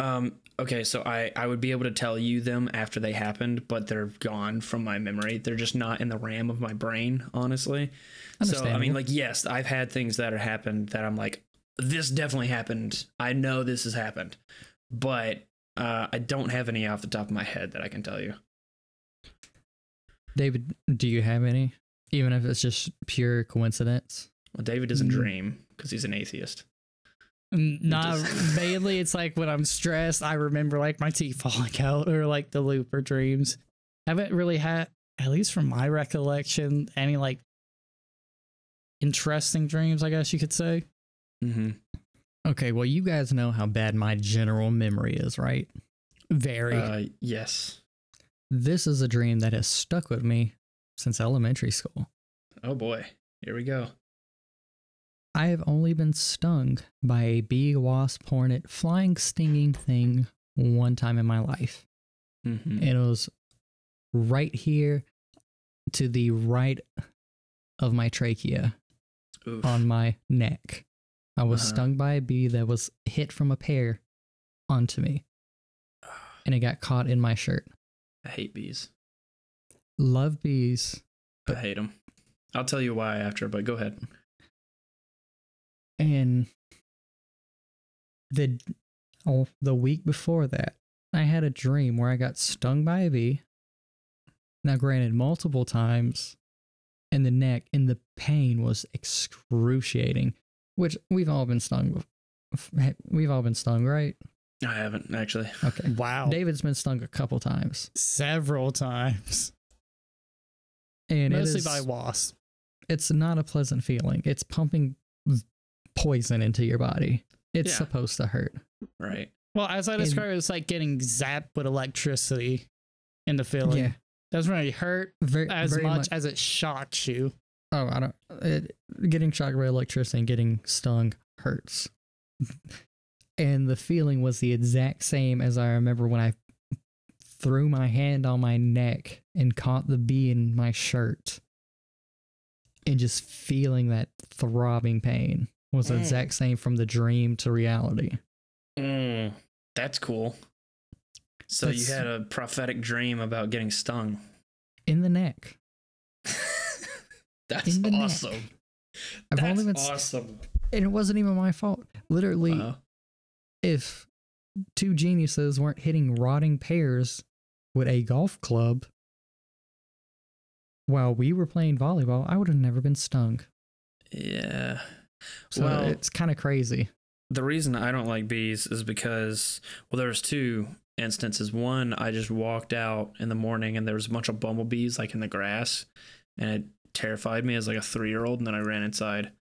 Um. Okay, so I I would be able to tell you them after they happened, but they're gone from my memory. They're just not in the RAM of my brain, honestly. So I mean, like, yes, I've had things that have happened that I'm like, this definitely happened. I know this has happened, but uh, I don't have any off the top of my head that I can tell you. David, do you have any? Even if it's just pure coincidence? Well, David doesn't Mm. dream because he's an atheist. N- Not *laughs* mainly it's like when I'm stressed, I remember like my teeth *laughs* falling out or like the looper dreams. I haven't really had at least from my recollection, any like interesting dreams, I guess you could say. Mm-hmm. Okay, well, you guys know how bad my general memory is, right? Very. Uh, yes. This is a dream that has stuck with me since elementary school. Oh boy. Here we go. I have only been stung by a bee, wasp, hornet, flying, stinging thing one time in my life. Mm-hmm. And it was right here to the right of my trachea Oof. on my neck. I was Uh-huh. stung by a bee that was hit from a pear onto me, and it got caught in my shirt. I hate bees. Love bees. I hate them. I'll tell you why after, but go ahead. And the oh, the week before that, I had a dream where I got stung by a bee. Now, granted, multiple times in the neck, and the pain was excruciating. Which we've all been stung. We've all been stung, right? I haven't actually. Okay. *laughs* Wow. David's been stung a couple times, Several times. and it Mostly is, by wasps. it's not a pleasant feeling. It's pumping poison into your body. It's Yeah. supposed to hurt. Right. Well, as I described, it's like getting zapped with electricity in the feeling. Yeah, Doesn't really hurt very as very much, as it shocks you. Oh, I don't. It, getting shocked by electricity and getting stung hurts. and the feeling was the exact same as I remember when I threw my hand on my neck and caught the bee in my shirt. And just feeling that throbbing pain was the Mm. exact same from the dream to reality. Mm, that's cool. So That's- you had a prophetic dream about getting stung. In the neck. *laughs* that's In the neck. awesome. I've That's only been. st- awesome. and it wasn't even my fault. Literally, Wow. if two geniuses weren't hitting rotting pears with a golf club while we were playing volleyball, I would have never been stung. Yeah. So Well- it's kind of crazy. The reason I don't like bees is because well, there's two instances. One, I just walked out in the morning and there was a bunch of bumblebees like in the grass, and it terrified me as like a three year old. And then I ran inside. *laughs*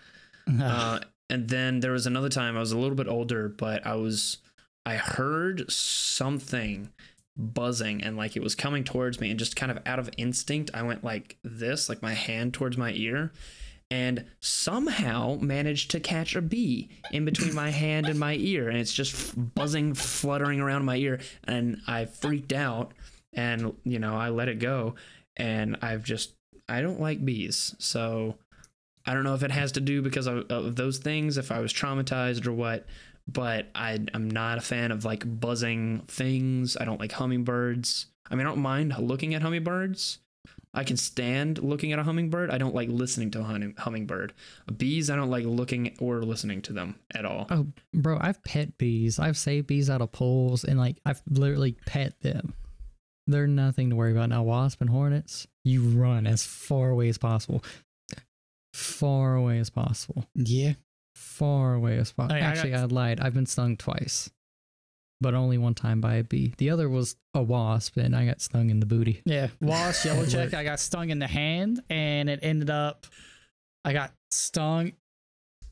Uh, and then there was another time I was a little bit older, but I was I heard something buzzing and like it was coming towards me and just kind of out of instinct I went like this, like my hand towards my ear and somehow managed to catch a bee in between my hand and my ear and it's just buzzing fluttering around my ear and I freaked out and you know I let it go and I've just I don't like bees. So I don't know if it has to do because of, of those things, if I was traumatized or what, but I, I'm not a fan of like buzzing things. I don't like hummingbirds. I mean, I don't mind looking at hummingbirds. I can stand looking at a hummingbird. I don't like listening to a hum- hummingbird. Bees, I don't like looking or listening to them at all. Oh, bro, I've pet bees. I've saved bees out of pools and like I've literally pet them. They're nothing to worry about. Now, wasp and hornets, you run as far away as possible. Far away as possible. yeah. far away as possible. Hey, I Actually, got- I lied. I've been stung twice, but only one time by a bee. The other was a wasp, and I got stung in the booty. Yeah. *laughs* Wasp, yellow *laughs* jacket. I got stung in the hand and it ended up, I got stung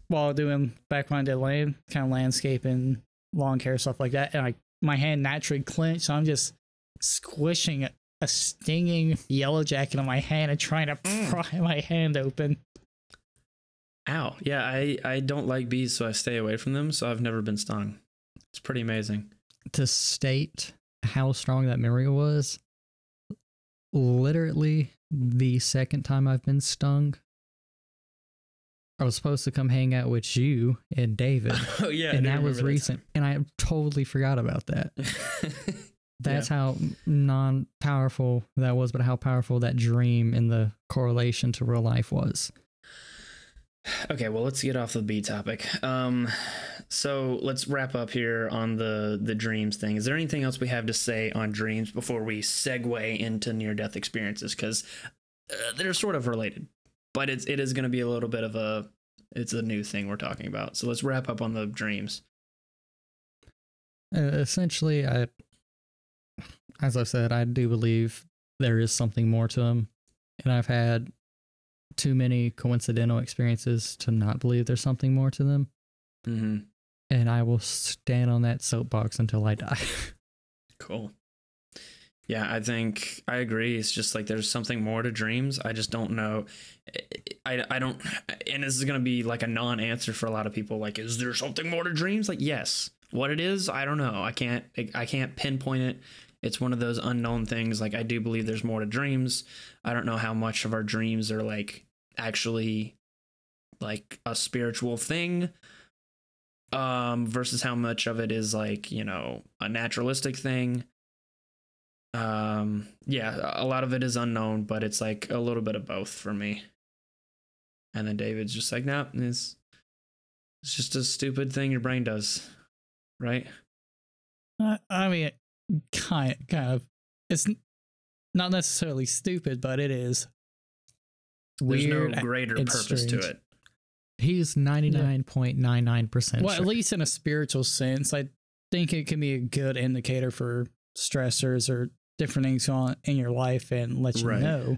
while doing back when I did land, kind of landscaping, lawn care, stuff like that. And I, my hand naturally clenched. So I'm just squishing a, a stinging yellow jacket on my hand and trying to Mm. pry my hand open. Ow. Yeah, I, I don't like bees, so I stay away from them. So I've never been stung. It's pretty amazing. To state how strong that memory was, literally the second time I've been stung, I was supposed to come hang out with you and David, *laughs* oh, yeah. and that was recent, and I totally forgot about that. *laughs* That's how non powerful that was, but how powerful that dream and the correlation to real life was. Okay, well, let's get off the B topic. Um, so let's wrap up here on the the dreams thing. Is there anything else we have to say on dreams before we segue into near death experiences? Because uh, they're sort of related, but it's it is going to be a little bit of a it's a new thing we're talking about. So let's wrap up on the dreams. Uh, essentially, I, as I said, I do believe there is something more to them, and I've had too many coincidental experiences to not believe there's something more to them, Mm-hmm. and I will stand on that soapbox until I die. *laughs* Cool. Yeah, I think I agree. It's just like there's something more to dreams. I just don't know. I, I don't, and this is going to be like a non answer for a lot of people. Like, is there something more to dreams? Like, yes. What it is, I don't know. I can't, I can't pinpoint it. It's one of those unknown things. Like, I do believe there's more to dreams. I don't know how much of our dreams are like actually like a spiritual thing um versus how much of it is like you know a naturalistic thing. Um yeah a lot of it is unknown but it's like a little bit of both for me. And then david's just like no it's it's just a stupid thing your brain does. Right? I mean, kind kind of. It's not necessarily stupid, but it is there's no greater and purpose to it He's ninety nine point nine nine percent. Well, at least in a spiritual sense, I think it can be a good indicator for stressors or different things going on in your life and let you Right. know.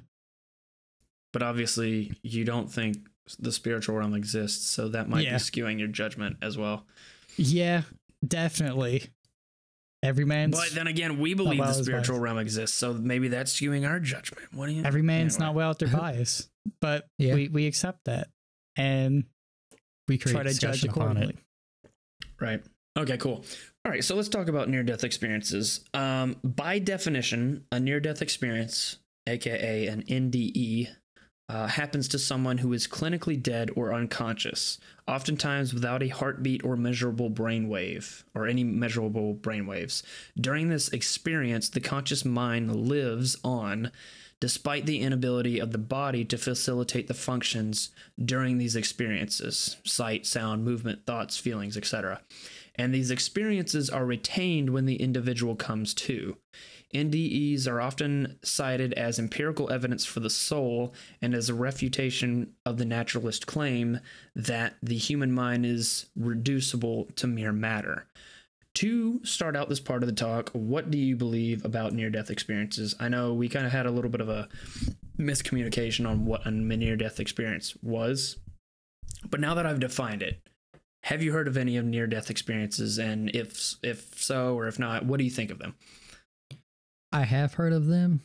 But obviously, you don't think the spiritual realm exists, so that might Yeah. be skewing your judgment as well. Yeah, definitely. Every man's But then again, we believe the spiritual biased. realm exists, so maybe that's skewing our judgment. What do you? every man's Anyway. not without their *laughs* bias, but Yeah. we we accept that and We create try to judge discussion upon accordingly. it. Right. Okay, cool. All right, so let's talk about near death experiences. Um, by definition, a near death experience, aka an NDE, uh, happens to someone who is clinically dead or unconscious, oftentimes without a heartbeat or measurable brainwave or any measurable brainwaves. During this experience, the conscious mind lives on despite the inability of the body to facilitate the functions during these experiences sight, sound, movement, thoughts, feelings, etc. And these experiences are retained when the individual comes to. NDEs are often cited as empirical evidence for the soul and as a refutation of the naturalist claim that the human mind is reducible to mere matter. To start out this part of the talk, what do you believe about near death experiences? I know we kind of had a little bit of a miscommunication on what a near death experience was, but now that I've defined it, have you heard of any of near death experiences? And if if so or if not, what do you think of them? I have heard of them,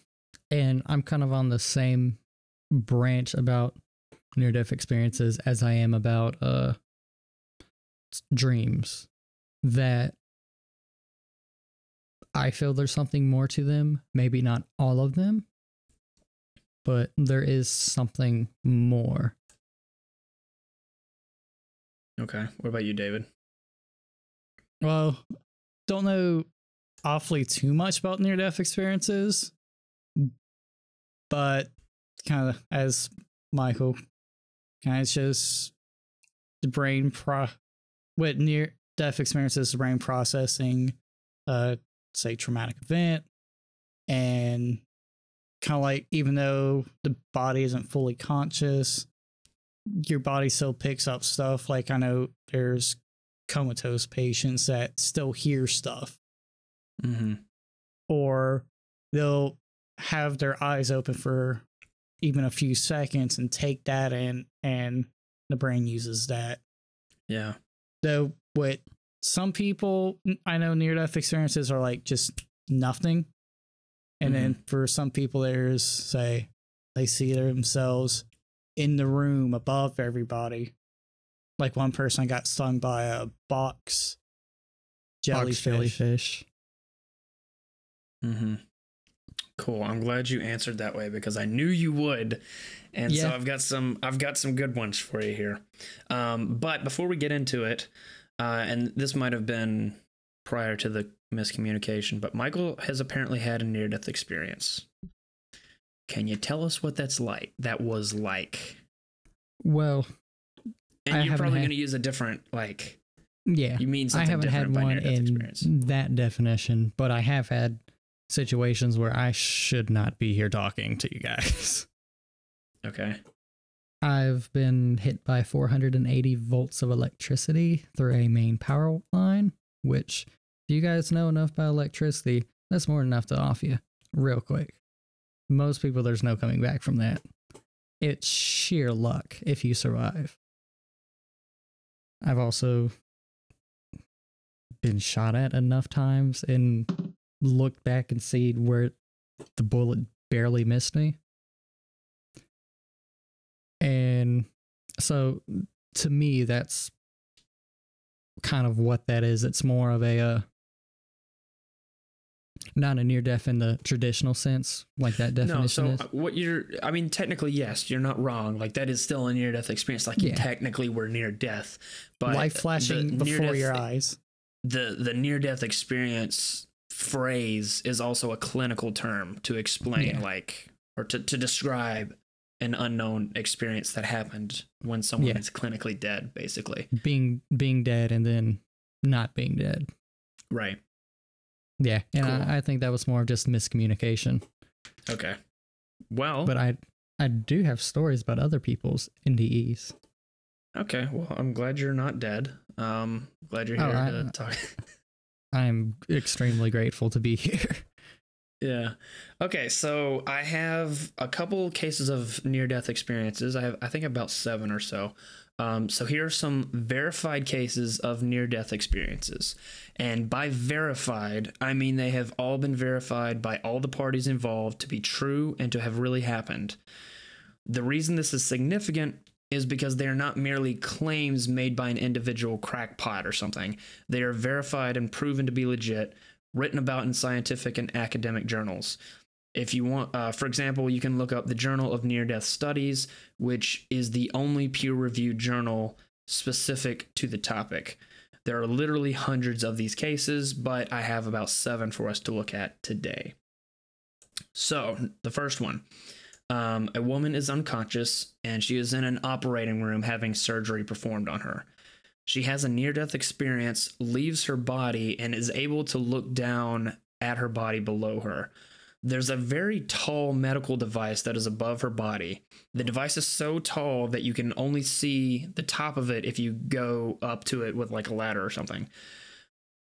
and I'm kind of on the same branch about near death experiences as I am about uh dreams. That I feel there's something more to them. Maybe not all of them, but there is something more. Okay. What about you, David? well, don't know awfully too much about near death experiences, but kind of as Michael kind of shows the brain pro with near death experiences, the brain processing, uh, say traumatic event, and kind of like even though the body isn't fully conscious, your body still picks up stuff. Like I know there's comatose patients that still hear stuff Mm-hmm. or they'll have their eyes open for even a few seconds and take that in and the brain uses that Yeah. though with some people i know near death experiences are like just nothing and then for some people there's say they see themselves in the room above everybody like one person got stung by a box Box jellyfish jellyfish. Mm-hmm. Cool. I'm glad you answered that way because I knew you would, and so Yeah. I've got some I've got some good ones for you here. Um, but before we get into it, uh, and this might have been prior to the miscommunication, but Michael has apparently had a near death experience. Can you tell us what that's like? That was like, Well, and I you're probably had- going to use a different like. yeah. You mean I haven't different had one in experience? that definition, but I have had situations where I should not be here talking to you guys. Okay. I've been hit by 480 volts of electricity through a main power line, which, if you guys know enough about electricity, that's more than enough to off you real quick. Most people, there's no coming back from that. It's sheer luck if you survive. I've also been shot at enough times and looked back and seen where the bullet barely missed me. And so to me, that's kind of what that is. It's more of a, uh, not a near death in the traditional sense, like that definition No, so is. uh, what you're, I mean, technically, yes, you're not wrong. Like that is still a near death experience. Like you Yeah. technically were near death, but life flashing before near-death- your eyes The the near death experience phrase is also a clinical term to explain, Yeah. like, or to to describe an unknown experience that happened when someone Yeah. is clinically dead, basically. being being dead and then not being dead. Right. Yeah, and Cool. I, I think that was more of just miscommunication. Okay. Well. But I I do have stories about other people's NDEs. okay. Well, I'm glad you're not dead. Um, glad you're Oh, here I- to *laughs* talk. I'm extremely grateful to be *laughs* here. Yeah. Okay, so I have a couple cases of near death experiences. I have I think about 7 or so. Um, so here are some verified cases of near death experiences. And by verified, I mean they have all been verified by all the parties involved to be true and to have really happened. The reason this is significant is because they are not merely claims made by an individual crackpot or something. They are verified and proven to be legit written about in scientific and academic journals. If you want, uh, for example, you can look up the Journal of Near Death Studies, which is the only peer reviewed journal specific to the topic. There are literally hundreds of these cases, but I have about seven for us to look at today. So, the first one um, a woman is unconscious and she is in an operating room having surgery performed on her. She has a near death experience, leaves her body, and is able to look down at her body below her. There's a very tall medical device that is above her body. The device is so tall that you can only see the top of it if you go up to it with like a ladder or something.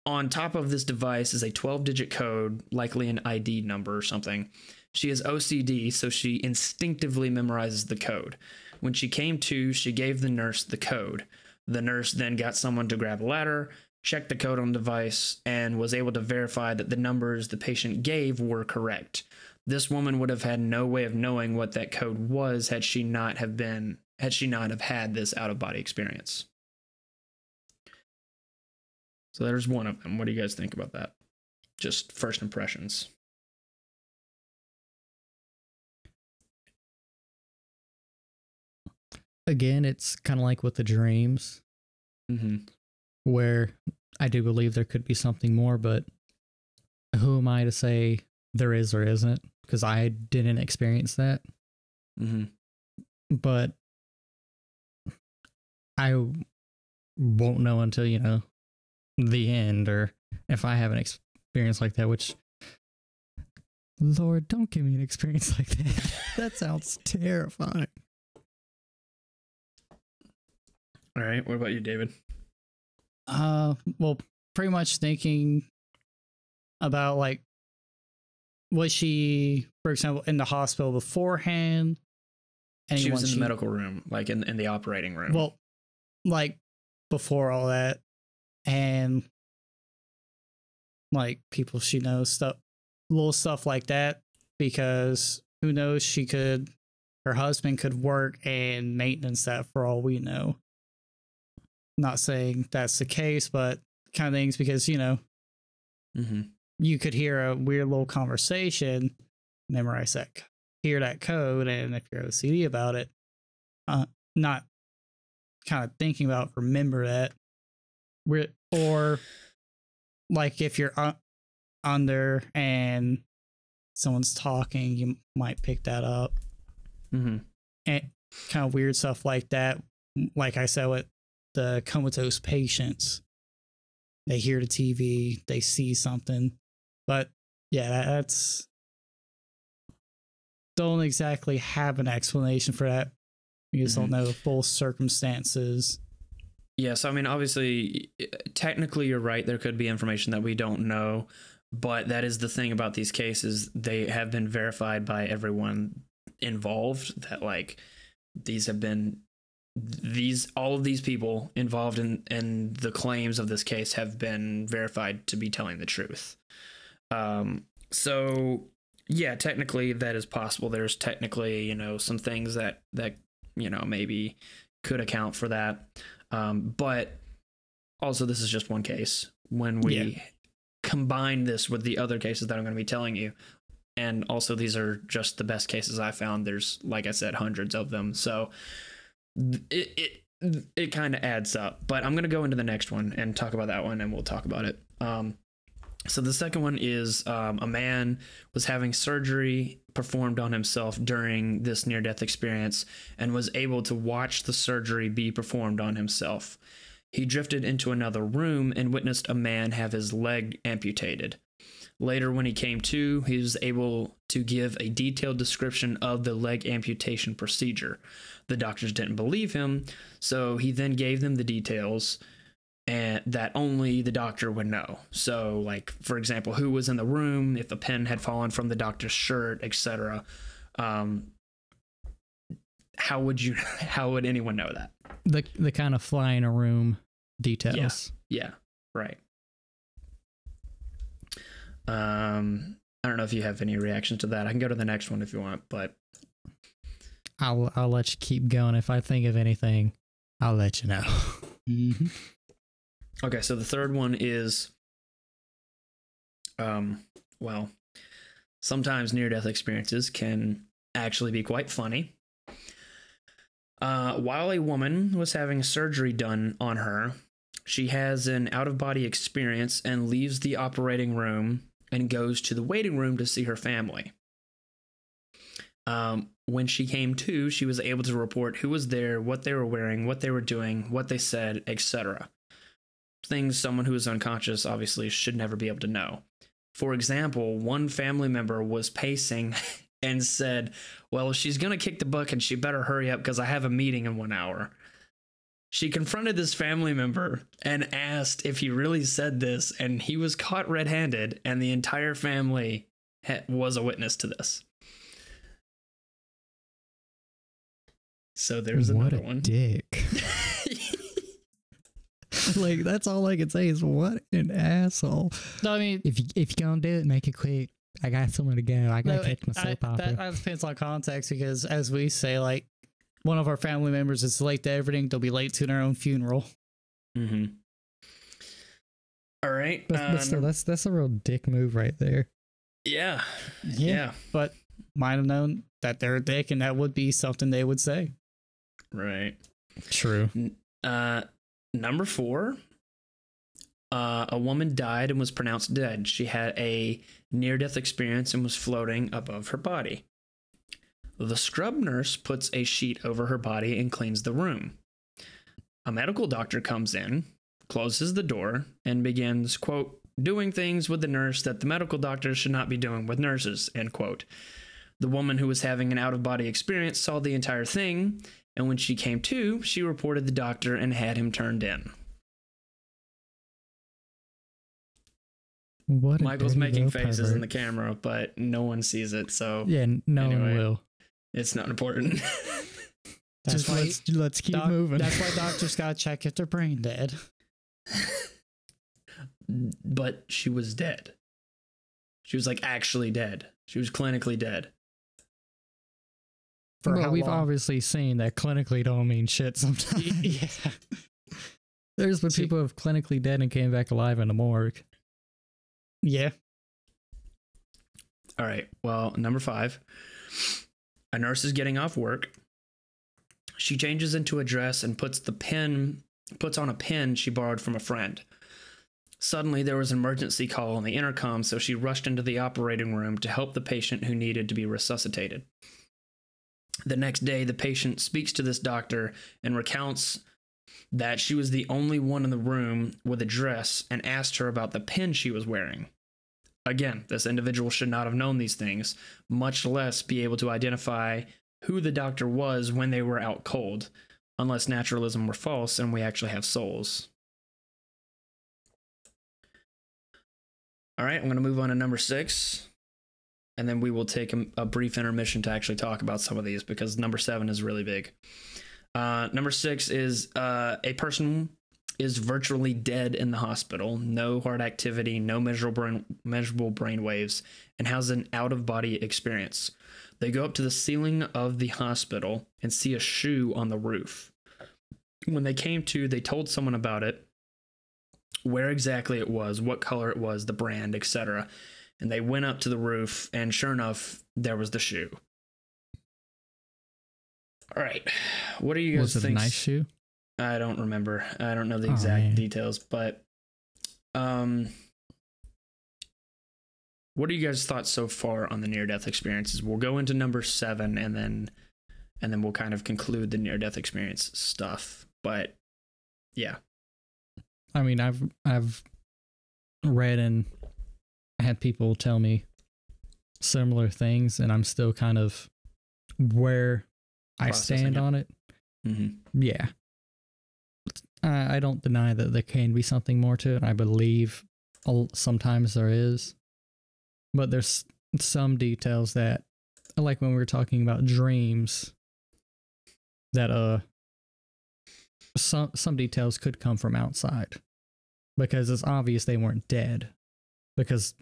On top of this device is a 12 digit code, likely an ID number or something. She has OCD, so she instinctively memorizes the code. When she came to, she gave the nurse the code. The nurse then got someone to grab a ladder, checked the code on the device, and was able to verify that the numbers the patient gave were correct. This woman would have had no way of knowing what that code was had she not have been had she not have had this out of body experience. So there's one of them. What do you guys think about that? Just first impressions. Again, it's kind of like with the dreams, Mm-hmm. where I do believe there could be something more, but who am I to say there is or isn't? Because I didn't experience that. Mm-hmm. But I won't know until, you know, the end or if I have an experience like that, which Lord, don't give me an experience like that. *laughs* that sounds terrifying. All right. What about you, David? Uh, well, pretty much thinking about like, was she, for example, in the hospital beforehand? she was in the medical room, like in, in the operating room. Well, like before all that, and like people she knows stuff, little stuff like that, because who knows, she could, her husband could work and maintenance that for all we know. Not saying that's the case, but kind of things because you know mm-hmm. you could hear a weird little conversation, memorize that, hear that code, and if you're OCD about it, uh, not kind of thinking about remember that, Re- or like if you're un- under and someone's talking, you might pick that up, Mm-hmm. and kind of weird stuff like that. Like I said with the comatose patients, they hear the TV, they see something, but yeah, that's don't exactly have an explanation for that. You just don't mm-hmm. know the full circumstances. Yeah, so I mean, obviously, technically, you're right. There could be information that we don't know, but that is the thing about these cases. They have been verified by everyone involved. That like these have been these all of these people involved in in the claims of this case have been verified to be telling the truth. Um, so yeah, technically that is possible. There's technically you know some things that that you know maybe could account for that. Um, but also, this is just one case. When we Yeah. combine this with the other cases that I'm going to be telling you, and also these are just the best cases I found. There's, like I said, hundreds of them. So it it it kind of adds up. But I'm going to go into the next one and talk about that one, and we'll talk about it. Um, so the second one is um, a man was having surgery performed on himself during this near death experience and was able to watch the surgery be performed on himself. He drifted into another room and witnessed a man have his leg amputated. Later, when he came to, he was able to give a detailed description of the leg amputation procedure. The doctors didn't believe him, so he then gave them the details. and that only the doctor would know. So, like for example, who was in the room, if a pin had fallen from the doctor's shirt, etc. Um, how would you? *laughs* How would anyone know that? The the kind of fly in a room details. Yeah, right. Um, I don't know if you have any reactions to that. I can go to the next one if you want, but I'll I'll let you keep going. If I think of anything, I'll let you know. *laughs* Mm-hmm. Okay, so the third one is um well, sometimes near death experiences can actually be quite funny. Uh, while a woman was having surgery done on her, she has an out of body experience and leaves the operating room and goes to the waiting room to see her family. Um, when she came to, she was able to report who was there, what they were wearing, what they were doing, what they said, etc things someone who is unconscious obviously should never be able to know. For example, one family member was pacing *laughs* and said, Well, she's going to kick the bucket, and she better hurry up because I have a meeting in one hour. She confronted this family member and asked if he really said this, and he was caught red handed, and the entire family was a witness to this. So there's what another a one. dick. *laughs* like that's all I can say is what an asshole. No, I mean, If you if you're gonna do it, make it quick. I got somewhere to go. I gotta no, catch my I- soap opera. that, that depends on context because, as we say, like one of our family members is late to everything, they'll be late to their own funeral. mm-hmm. All right. but, uh, but still, that's that's a real dick move right there. Yeah. Yeah. but might have known that they're a dick, and that would be something they would say. Right. True. Uh, number four. Uh, a woman died and was pronounced dead. She had a near death experience and was floating above her body. The scrub nurse puts a sheet over her body and cleans the room. A medical doctor comes in, closes the door, and begins, quote, doing things with the nurse that the medical doctor should not be doing with nurses, end quote. The woman who was having an out of body experience saw the entire thing and when she came to, she reported the doctor and had him turned in. What a Michael's making little faces in the camera, but no one sees it, so Yeah, no Anyway. one will. it's not important. *laughs* That's Just why let's let's keep doc- moving. That's why *laughs* doctors gotta check if they're brain dead. but she was dead. She was like actually dead. She was clinically dead. For well, we've long? obviously seen that clinically don't mean shit sometimes. *laughs* yeah. There's been people who have clinically dead and came back alive in the morgue. Yeah. All right. Well, number five. A nurse is getting off work. She changes into a dress and puts the pin puts on a pin she borrowed from a friend. Suddenly there was an emergency call on the intercom, so she rushed into the operating room to help the patient who needed to be resuscitated. The next day, the patient speaks to this doctor and recounts that she was the only one in the room with a dress and asked her about the pin she was wearing. Again, this individual should not have known these things, much less be able to identify who the doctor was when they were out cold, unless naturalism were false and we actually have souls. All right, I'm going to move on to number six, and then we will take a, a brief intermission to actually talk about some of these because number seven is really big. Uh, number six is uh, a person is virtually dead in the hospital, no heart activity, no measurable brain, measurable brain waves, and has an out of body experience. They go up to the ceiling of the hospital and see a shoe on the roof. When they came to, they told someone about it, where exactly it was, what color it was, the brand, etc. And they went up to the roof, and sure enough, there was the shoe. All right, what do you guys Was it think? a nice shoe? I don't remember. I don't know the Oh, exact man. details, but um what are you guys' thoughts so far on the near death experiences? We'll go into number 7 and then and then we'll kind of conclude the near death experience stuff. But yeah. I mean, I've I've read and had people tell me similar things, and I'm still kind of where I stand it. on it. Mhm. Yeah, I, I don't deny that there can be something more to it. I believe a- sometimes there is, but there's some details that, like when we were talking about dreams, that uh, some some details could come from outside, because it's obvious they weren't dead, because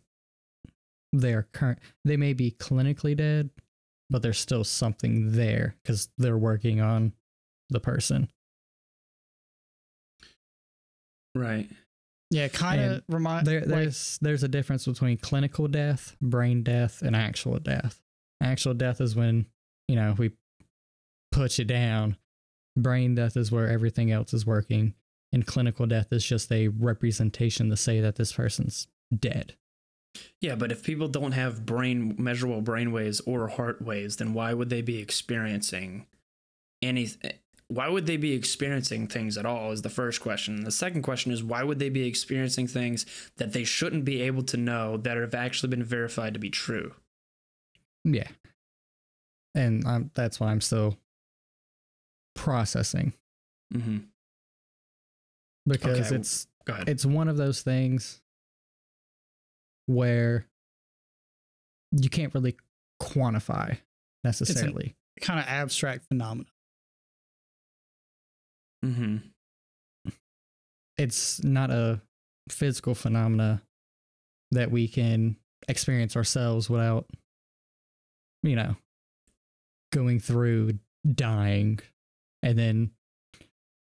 they're current. They may be clinically dead, but there's still something there because they're working on the person. Right. Yeah, kind of remind. There, like- there's there's a difference between clinical death, brain death, and actual death. Actual death is when you know we put you down. Brain death is where everything else is working, and clinical death is just a representation to say that this person's dead. Yeah, but if people don't have brain measurable brain waves or heart waves, then why would they be experiencing anything? Why would they be experiencing things at all? Is the first question. The second question is why would they be experiencing things that they shouldn't be able to know that have actually been verified to be true? Yeah, and I'm, that's why I'm still processing Mm-hmm. because Okay, it's it's one of those things where you can't really quantify necessarily. kind of abstract phenomena. mm-hmm. It's not a physical phenomena that we can experience ourselves without, you know, going through dying and then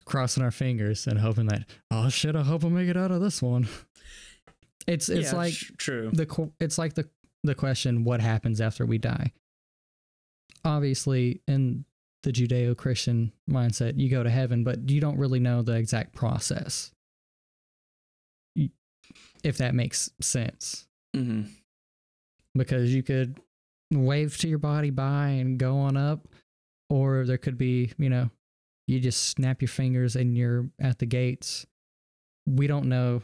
crossing our fingers and hoping that oh shit I hope I make it out of this one. It's it's Yeah, like tr- true. the it's like the the question what happens after we die? Obviously in the judeo-christian mindset you go to heaven but you don't really know the exact process. If that makes sense. Mm-hmm. because you could wave to your body by and go on up or there could be you know you just snap your fingers and you're at the gates. We don't know.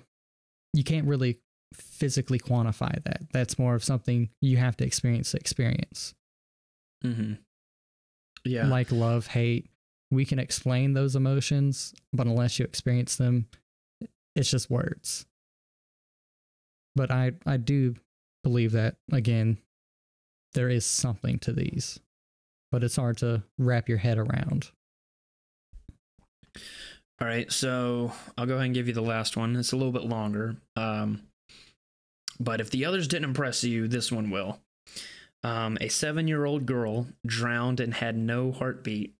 You can't really physically quantify that that's more of something you have to experience to experience Mm-hmm. Yeah. like love hate we can explain those emotions but unless you experience them it's just words but i i do believe that again there is something to these but it's hard to wrap your head around All right, so I'll go ahead and give you the last one. It's a little bit longer. Um, but if the others didn't impress you, this one will. Um, a seven year old girl drowned and had no heartbeat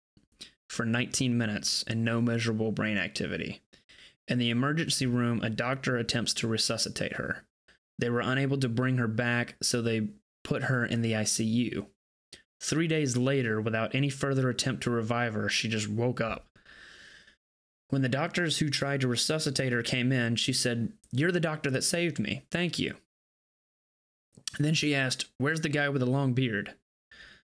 for 19 minutes and no measurable brain activity. In the emergency room, a doctor attempts to resuscitate her. They were unable to bring her back, so they put her in the ICU. Three days later, without any further attempt to revive her, she just woke up. When the doctors who tried to resuscitate her came in, she said, You're the doctor that saved me. Thank you. And then she asked, Where's the guy with the long beard?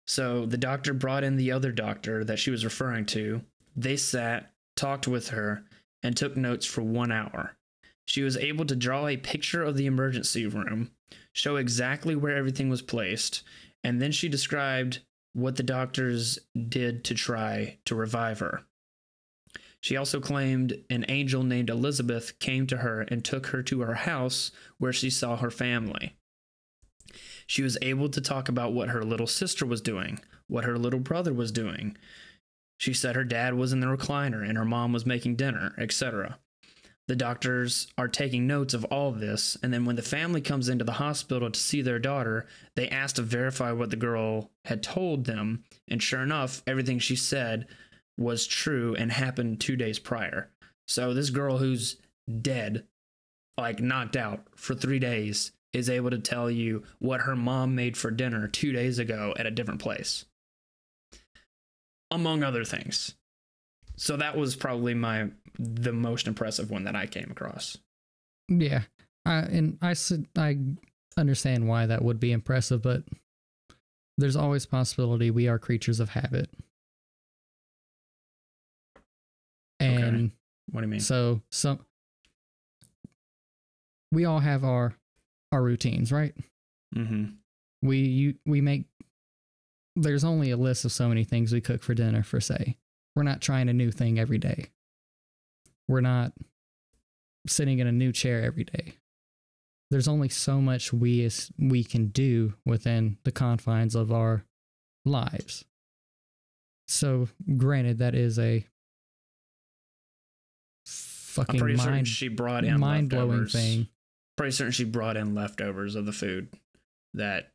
So the doctor brought in the other doctor that she was referring to. They sat, talked with her, and took notes for one hour. She was able to draw a picture of the emergency room, show exactly where everything was placed, and then she described what the doctors did to try to revive her. She also claimed an angel named Elizabeth came to her and took her to her house where she saw her family. She was able to talk about what her little sister was doing, what her little brother was doing. She said her dad was in the recliner and her mom was making dinner, etc. The doctors are taking notes of all of this, and then when the family comes into the hospital to see their daughter, they ask to verify what the girl had told them, and sure enough, everything she said was true and happened two days prior. So this girl who's dead, like knocked out for three days, is able to tell you what her mom made for dinner two days ago at a different place, among other things. So that was probably my the most impressive one that I came across. yeah I, and i i understand why that would be impressive but there's always possibility we are creatures of habit and What do you mean? So some we all have our our routines, right? mm-hmm. We you we make there's only a list of so many things we cook for dinner for say. We're not trying a new thing every day. we're not sitting in a new chair every day. There's only so much we as we can do within the confines of our lives. So, granted, that is a I'm fucking mind she brought in mind blowing thing. Pretty certain she brought in leftovers of the food that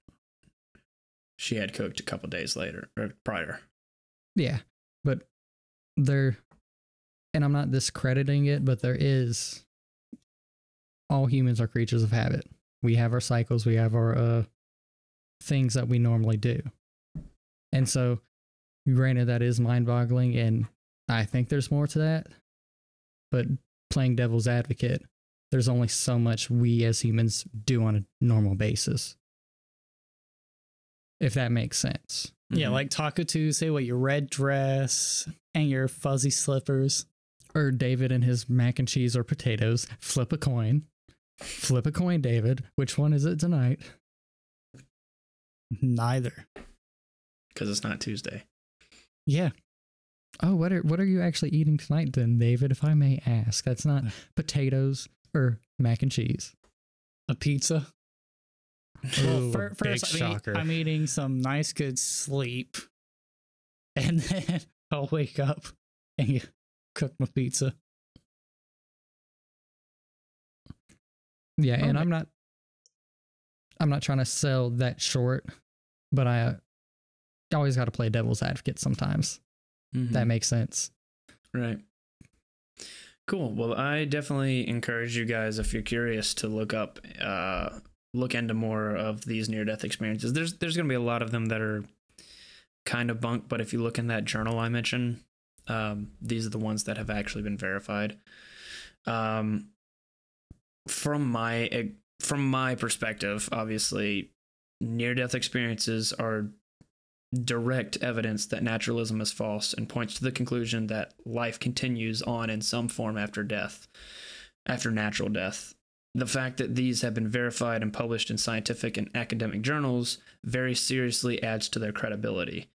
she had cooked a couple days later or prior. Yeah, but there, and I'm not discrediting it, but there is. All humans are creatures of habit. We have our cycles. We have our uh, things that we normally do, and so, granted, that is mind-boggling, and I think there's more to that. But playing devil's advocate, there's only so much we as humans do on a normal basis. If that makes sense. Yeah, Mhm. like Taco Tuesday with your red dress and your fuzzy slippers. or David and his mac and cheese or potatoes. Flip a coin. Flip a coin, David. Which one is it tonight? Neither. because it's not Tuesday. Yeah. Oh, what are what are you actually eating tonight then, David? If I may ask, that's not potatoes or mac and cheese. A pizza. Ooh, Well, a fir- big first, I'm, eat- I'm eating some nice, good sleep. *laughs* And then I'll wake up and cook my pizza. Yeah, and I'm not I'm not trying to sell that short, but I uh, always got to play devil's advocate sometimes. Mm-hmm. That makes sense. Right. Cool. Well, I definitely encourage you guys if you're curious to look up, uh, look into more of these near-death experiences. There's there's gonna be a lot of them that are kind of bunk, but if you look in that journal I mentioned, um, these are the ones that have actually been verified. Um, from my from my perspective, obviously, near-death experiences are direct evidence that naturalism is false and points to the conclusion that life continues on in some form after death, after natural death. The fact that these have been verified and published in scientific and academic journals very seriously adds to their credibility.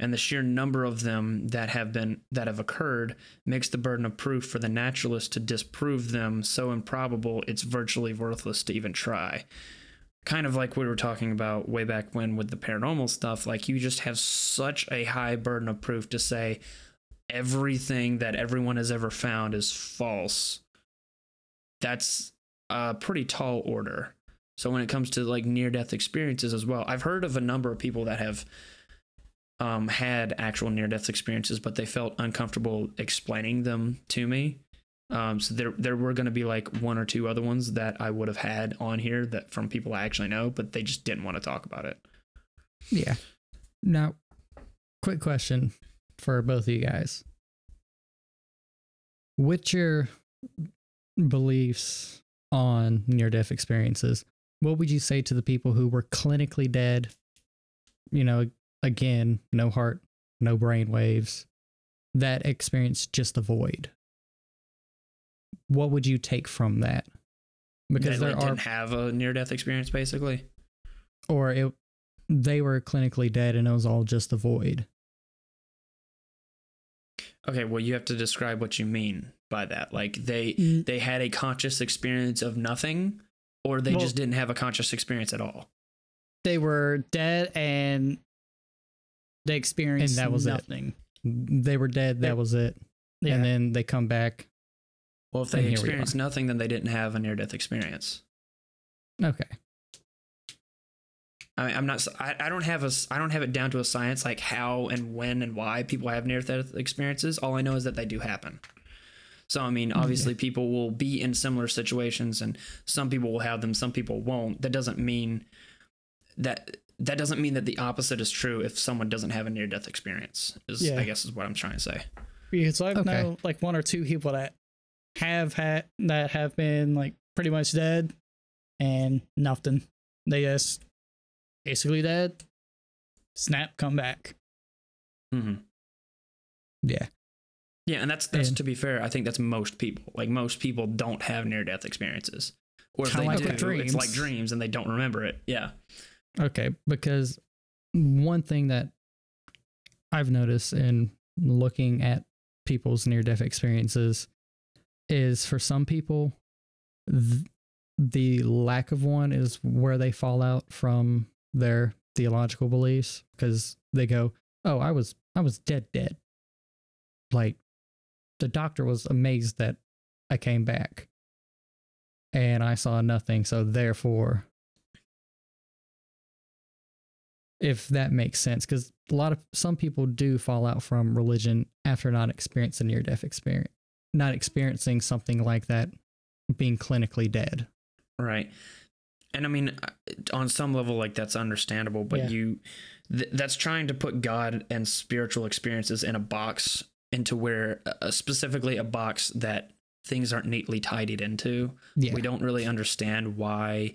And the sheer number of them that have been that have occurred makes the burden of proof for the naturalist to disprove them so improbable it's virtually worthless to even try kind of like we were talking about way back when with the paranormal stuff like you just have such a high burden of proof to say everything that everyone has ever found is false. That's a pretty tall order. So when it comes to like near death experiences as well i've heard of a number of people that have um, had actual near death experiences but they felt uncomfortable explaining them to me um, so there there were going to be like one or two other ones that I would have had on here that from people I actually know, but they just didn't want to talk about it. Yeah. Now, quick question for both of you guys. With your beliefs on near death experiences, what would you say to the people who were clinically dead? You know, again, no heart, no brain waves, that experience just the void. What would you take from that? Because they like, are didn't have a near death experience, basically. or it they were clinically dead and it was all just a void. Okay, well you have to describe what you mean by that. Like they Mm. they had a conscious experience of nothing, or they Well- just didn't have a conscious experience at all. They were dead and they experienced And that was it. nothing. They were dead, that They- was it. Yeah. And then they come back. Well, if they here experienced nothing, then they didn't have a near death experience. Okay. I, I'm not. I, I don't have a. I don't have it down to a science like how and when and why people have near death experiences. All I know is that they do happen. So I mean, mm, obviously, people will be in similar situations, and some people will have them, some people won't. That doesn't mean that that doesn't mean that the opposite is true if someone doesn't have a near death experience. Is Yeah. I guess is what I'm trying to say. Because I've Okay. known like one or two people that have had that have been like pretty much dead and nothing. They just basically dead. Snap, come back. hmm Yeah. Yeah, and that's that's And- to be fair. I think that's most people. Like most people don't have near death experiences, or if they like do, with it's like dreams and they don't remember it. Yeah. Okay. Because one thing that I've noticed in looking at people's near death experiences is for some people, th- the lack of one is where they fall out from their theological beliefs because they go, "Oh, I was I was dead dead." Like the doctor was amazed that I came back and I saw nothing, so therefore if that makes sense because a lot of some people do fall out from religion after not experiencing near death experience not experiencing something like that being clinically dead Right. And I mean, uh, on some level, like that's understandable, but Yeah. you, th- that's trying to put God and spiritual experiences in a box into where, uh, specifically a box that things aren't neatly tidied into. yeah We don't really understand why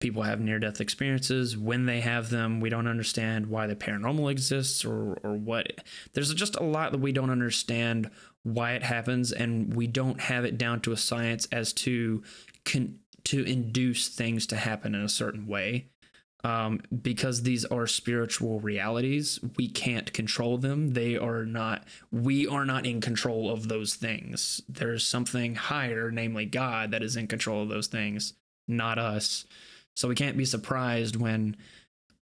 people have near death experiences when they have them. We don't understand why the paranormal exists or, or what. There's just a lot that we don't understand why it happens, and we don't have it down to a science as to con- to induce things to happen in a certain way. Um, because these are spiritual realities, we can't control them. They are not, we are not in control of those things. There's something higher, namely God, that is in control of those things, not us. So we can't be surprised when,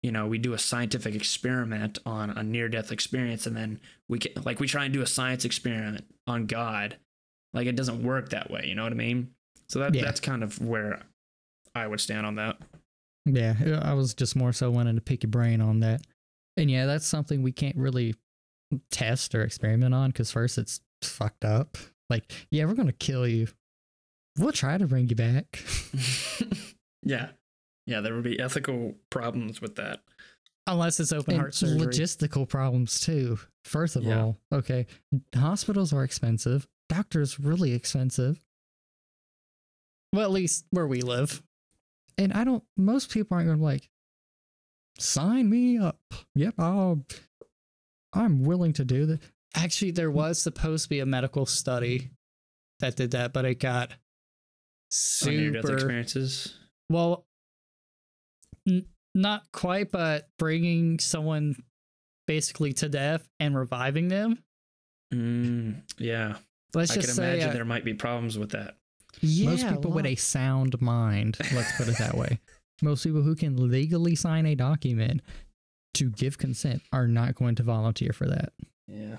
you know, we do a scientific experiment on a near death experience and then we can, like, we try and do a science experiment on God. Like, it doesn't work that way. You know what I mean? So that, Yeah. that's kind of where I would stand on that. yeah i was just more so wanting to pick your brain on that and yeah that's something we can't really test or experiment on because first it's fucked up like yeah we're gonna kill you we'll try to bring you back *laughs* *laughs* yeah. Yeah, there would be ethical problems with that. Unless it's open and heart surgery. logistical problems too first of Yeah. all okay hospitals are expensive doctors really expensive well, at least where we live. and I don't. Most people aren't going to like sign me up. Yep, I'll. I'm willing to do that. Actually, there was supposed to be a medical study that did that, but it got On near super experiences. well. N- not quite, but bringing someone basically to death and reviving them. Mm, yeah. Let's I just can say, imagine uh, there might be problems with that. yeah, Most people with a sound mind. Let's put it that way. *laughs* Most people who can legally sign a document to give consent are not going to volunteer for that. Yeah.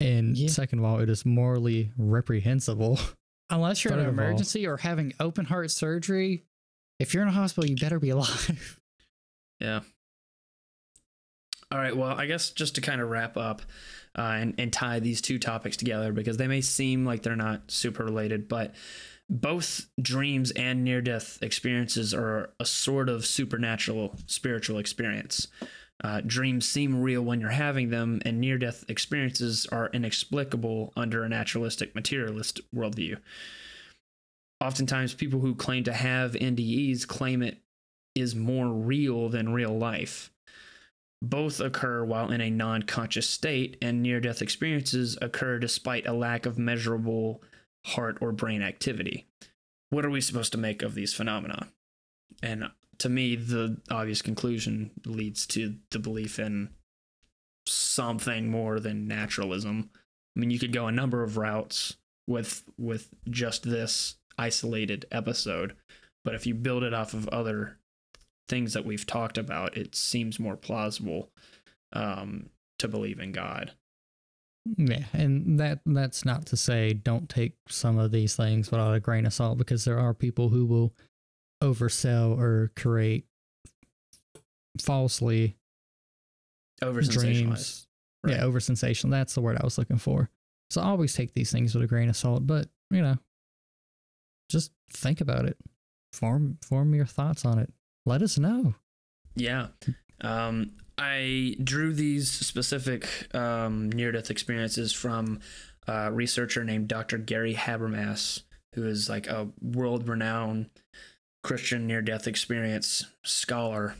And Yeah. second of all, it is morally reprehensible. unless you're in an of all- emergency or having open heart surgery. If you're in a hospital, you better be alive. *laughs* Yeah. All right. Well, I guess just to kind of wrap up uh, and, and tie these two topics together because they may seem like they're not super related, but both dreams and near death experiences are a sort of supernatural spiritual experience. Uh, dreams seem real when you're having them, and near death experiences are inexplicable under a naturalistic materialist worldview. Oftentimes, people who claim to have NDEs claim it is more real than real life. Both occur while in a non conscious state, and near death experiences occur despite a lack of measurable heart or brain activity. What are we supposed to make of these phenomena? And to me, the obvious conclusion leads to the belief in something more than naturalism. I mean, you could go a number of routes with with just this isolated episode, but if you build it off of other things that we've talked about, it seems more plausible um, to believe in God. Yeah, and that that's not to say don't take some of these things without a grain of salt because there are people who will oversell or create falsely Over dreams. Yeah, over sensational. That's the word I was looking for. So always take these things with a grain of salt, but you know, just think about it. Form form your thoughts on it. Let us know. Yeah. Um, I drew these specific um, near death experiences from a researcher named Dr. Gary Habermas, who is like a world renowned Christian near death experience scholar.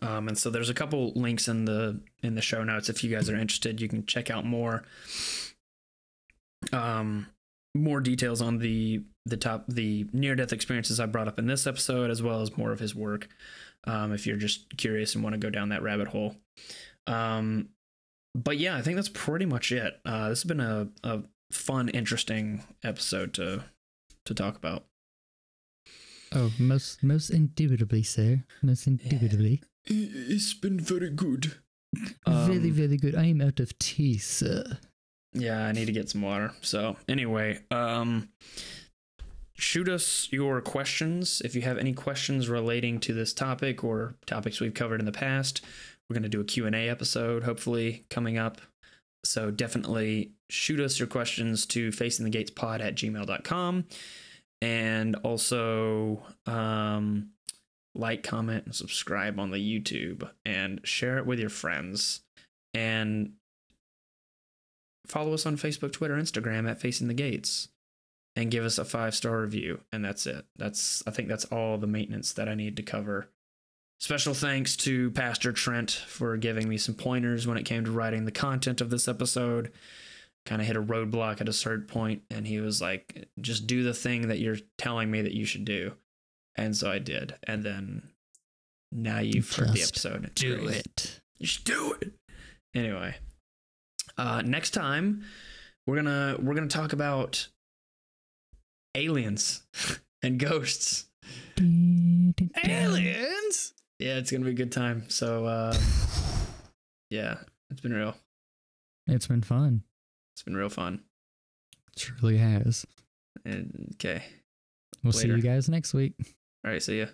Um, and so there's a couple links in the in the show notes if you guys are interested. You can check out more um, more details on the the top the near death experiences I brought up in this episode, as well as more of his work. Um, if you're just curious and want to go down that rabbit hole. Um, but yeah, I think that's pretty much it. Uh, this has been a, a fun, interesting episode to to talk about. Oh, most most indubitably, sir. Most indubitably. It's been very good. very, Um, very good. I am out of tea, sir. Yeah, I need to get some water. So anyway, um shoot us your questions if you have any questions relating to this topic or topics we've covered in the past. We're going to do a Q&A episode hopefully coming up. So definitely shoot us your questions to facingthegatespod at gmail.com and also um like, comment, and subscribe on the YouTube and share it with your friends. And follow us on Facebook, Twitter, Instagram at Facing the Gates and give us a five star review. And that's it. That's I think that's all the maintenance that I need to cover. Special thanks to Pastor Trent for giving me some pointers when it came to writing the content of this episode. Kind of hit a roadblock at a certain point, and he was like, just do the thing that you're telling me that you should do. And so I did. And then now you've heard the Just episode. It's Do great. it. You should do it. Anyway, uh, next time we're gonna we're gonna talk about aliens *laughs* and ghosts. Aliens? Yeah, it's gonna be a good time. So uh, yeah, it's been real. It's been fun. It's been real fun. It truly has. And, okay, We'll see you guys next week. all right, see ya.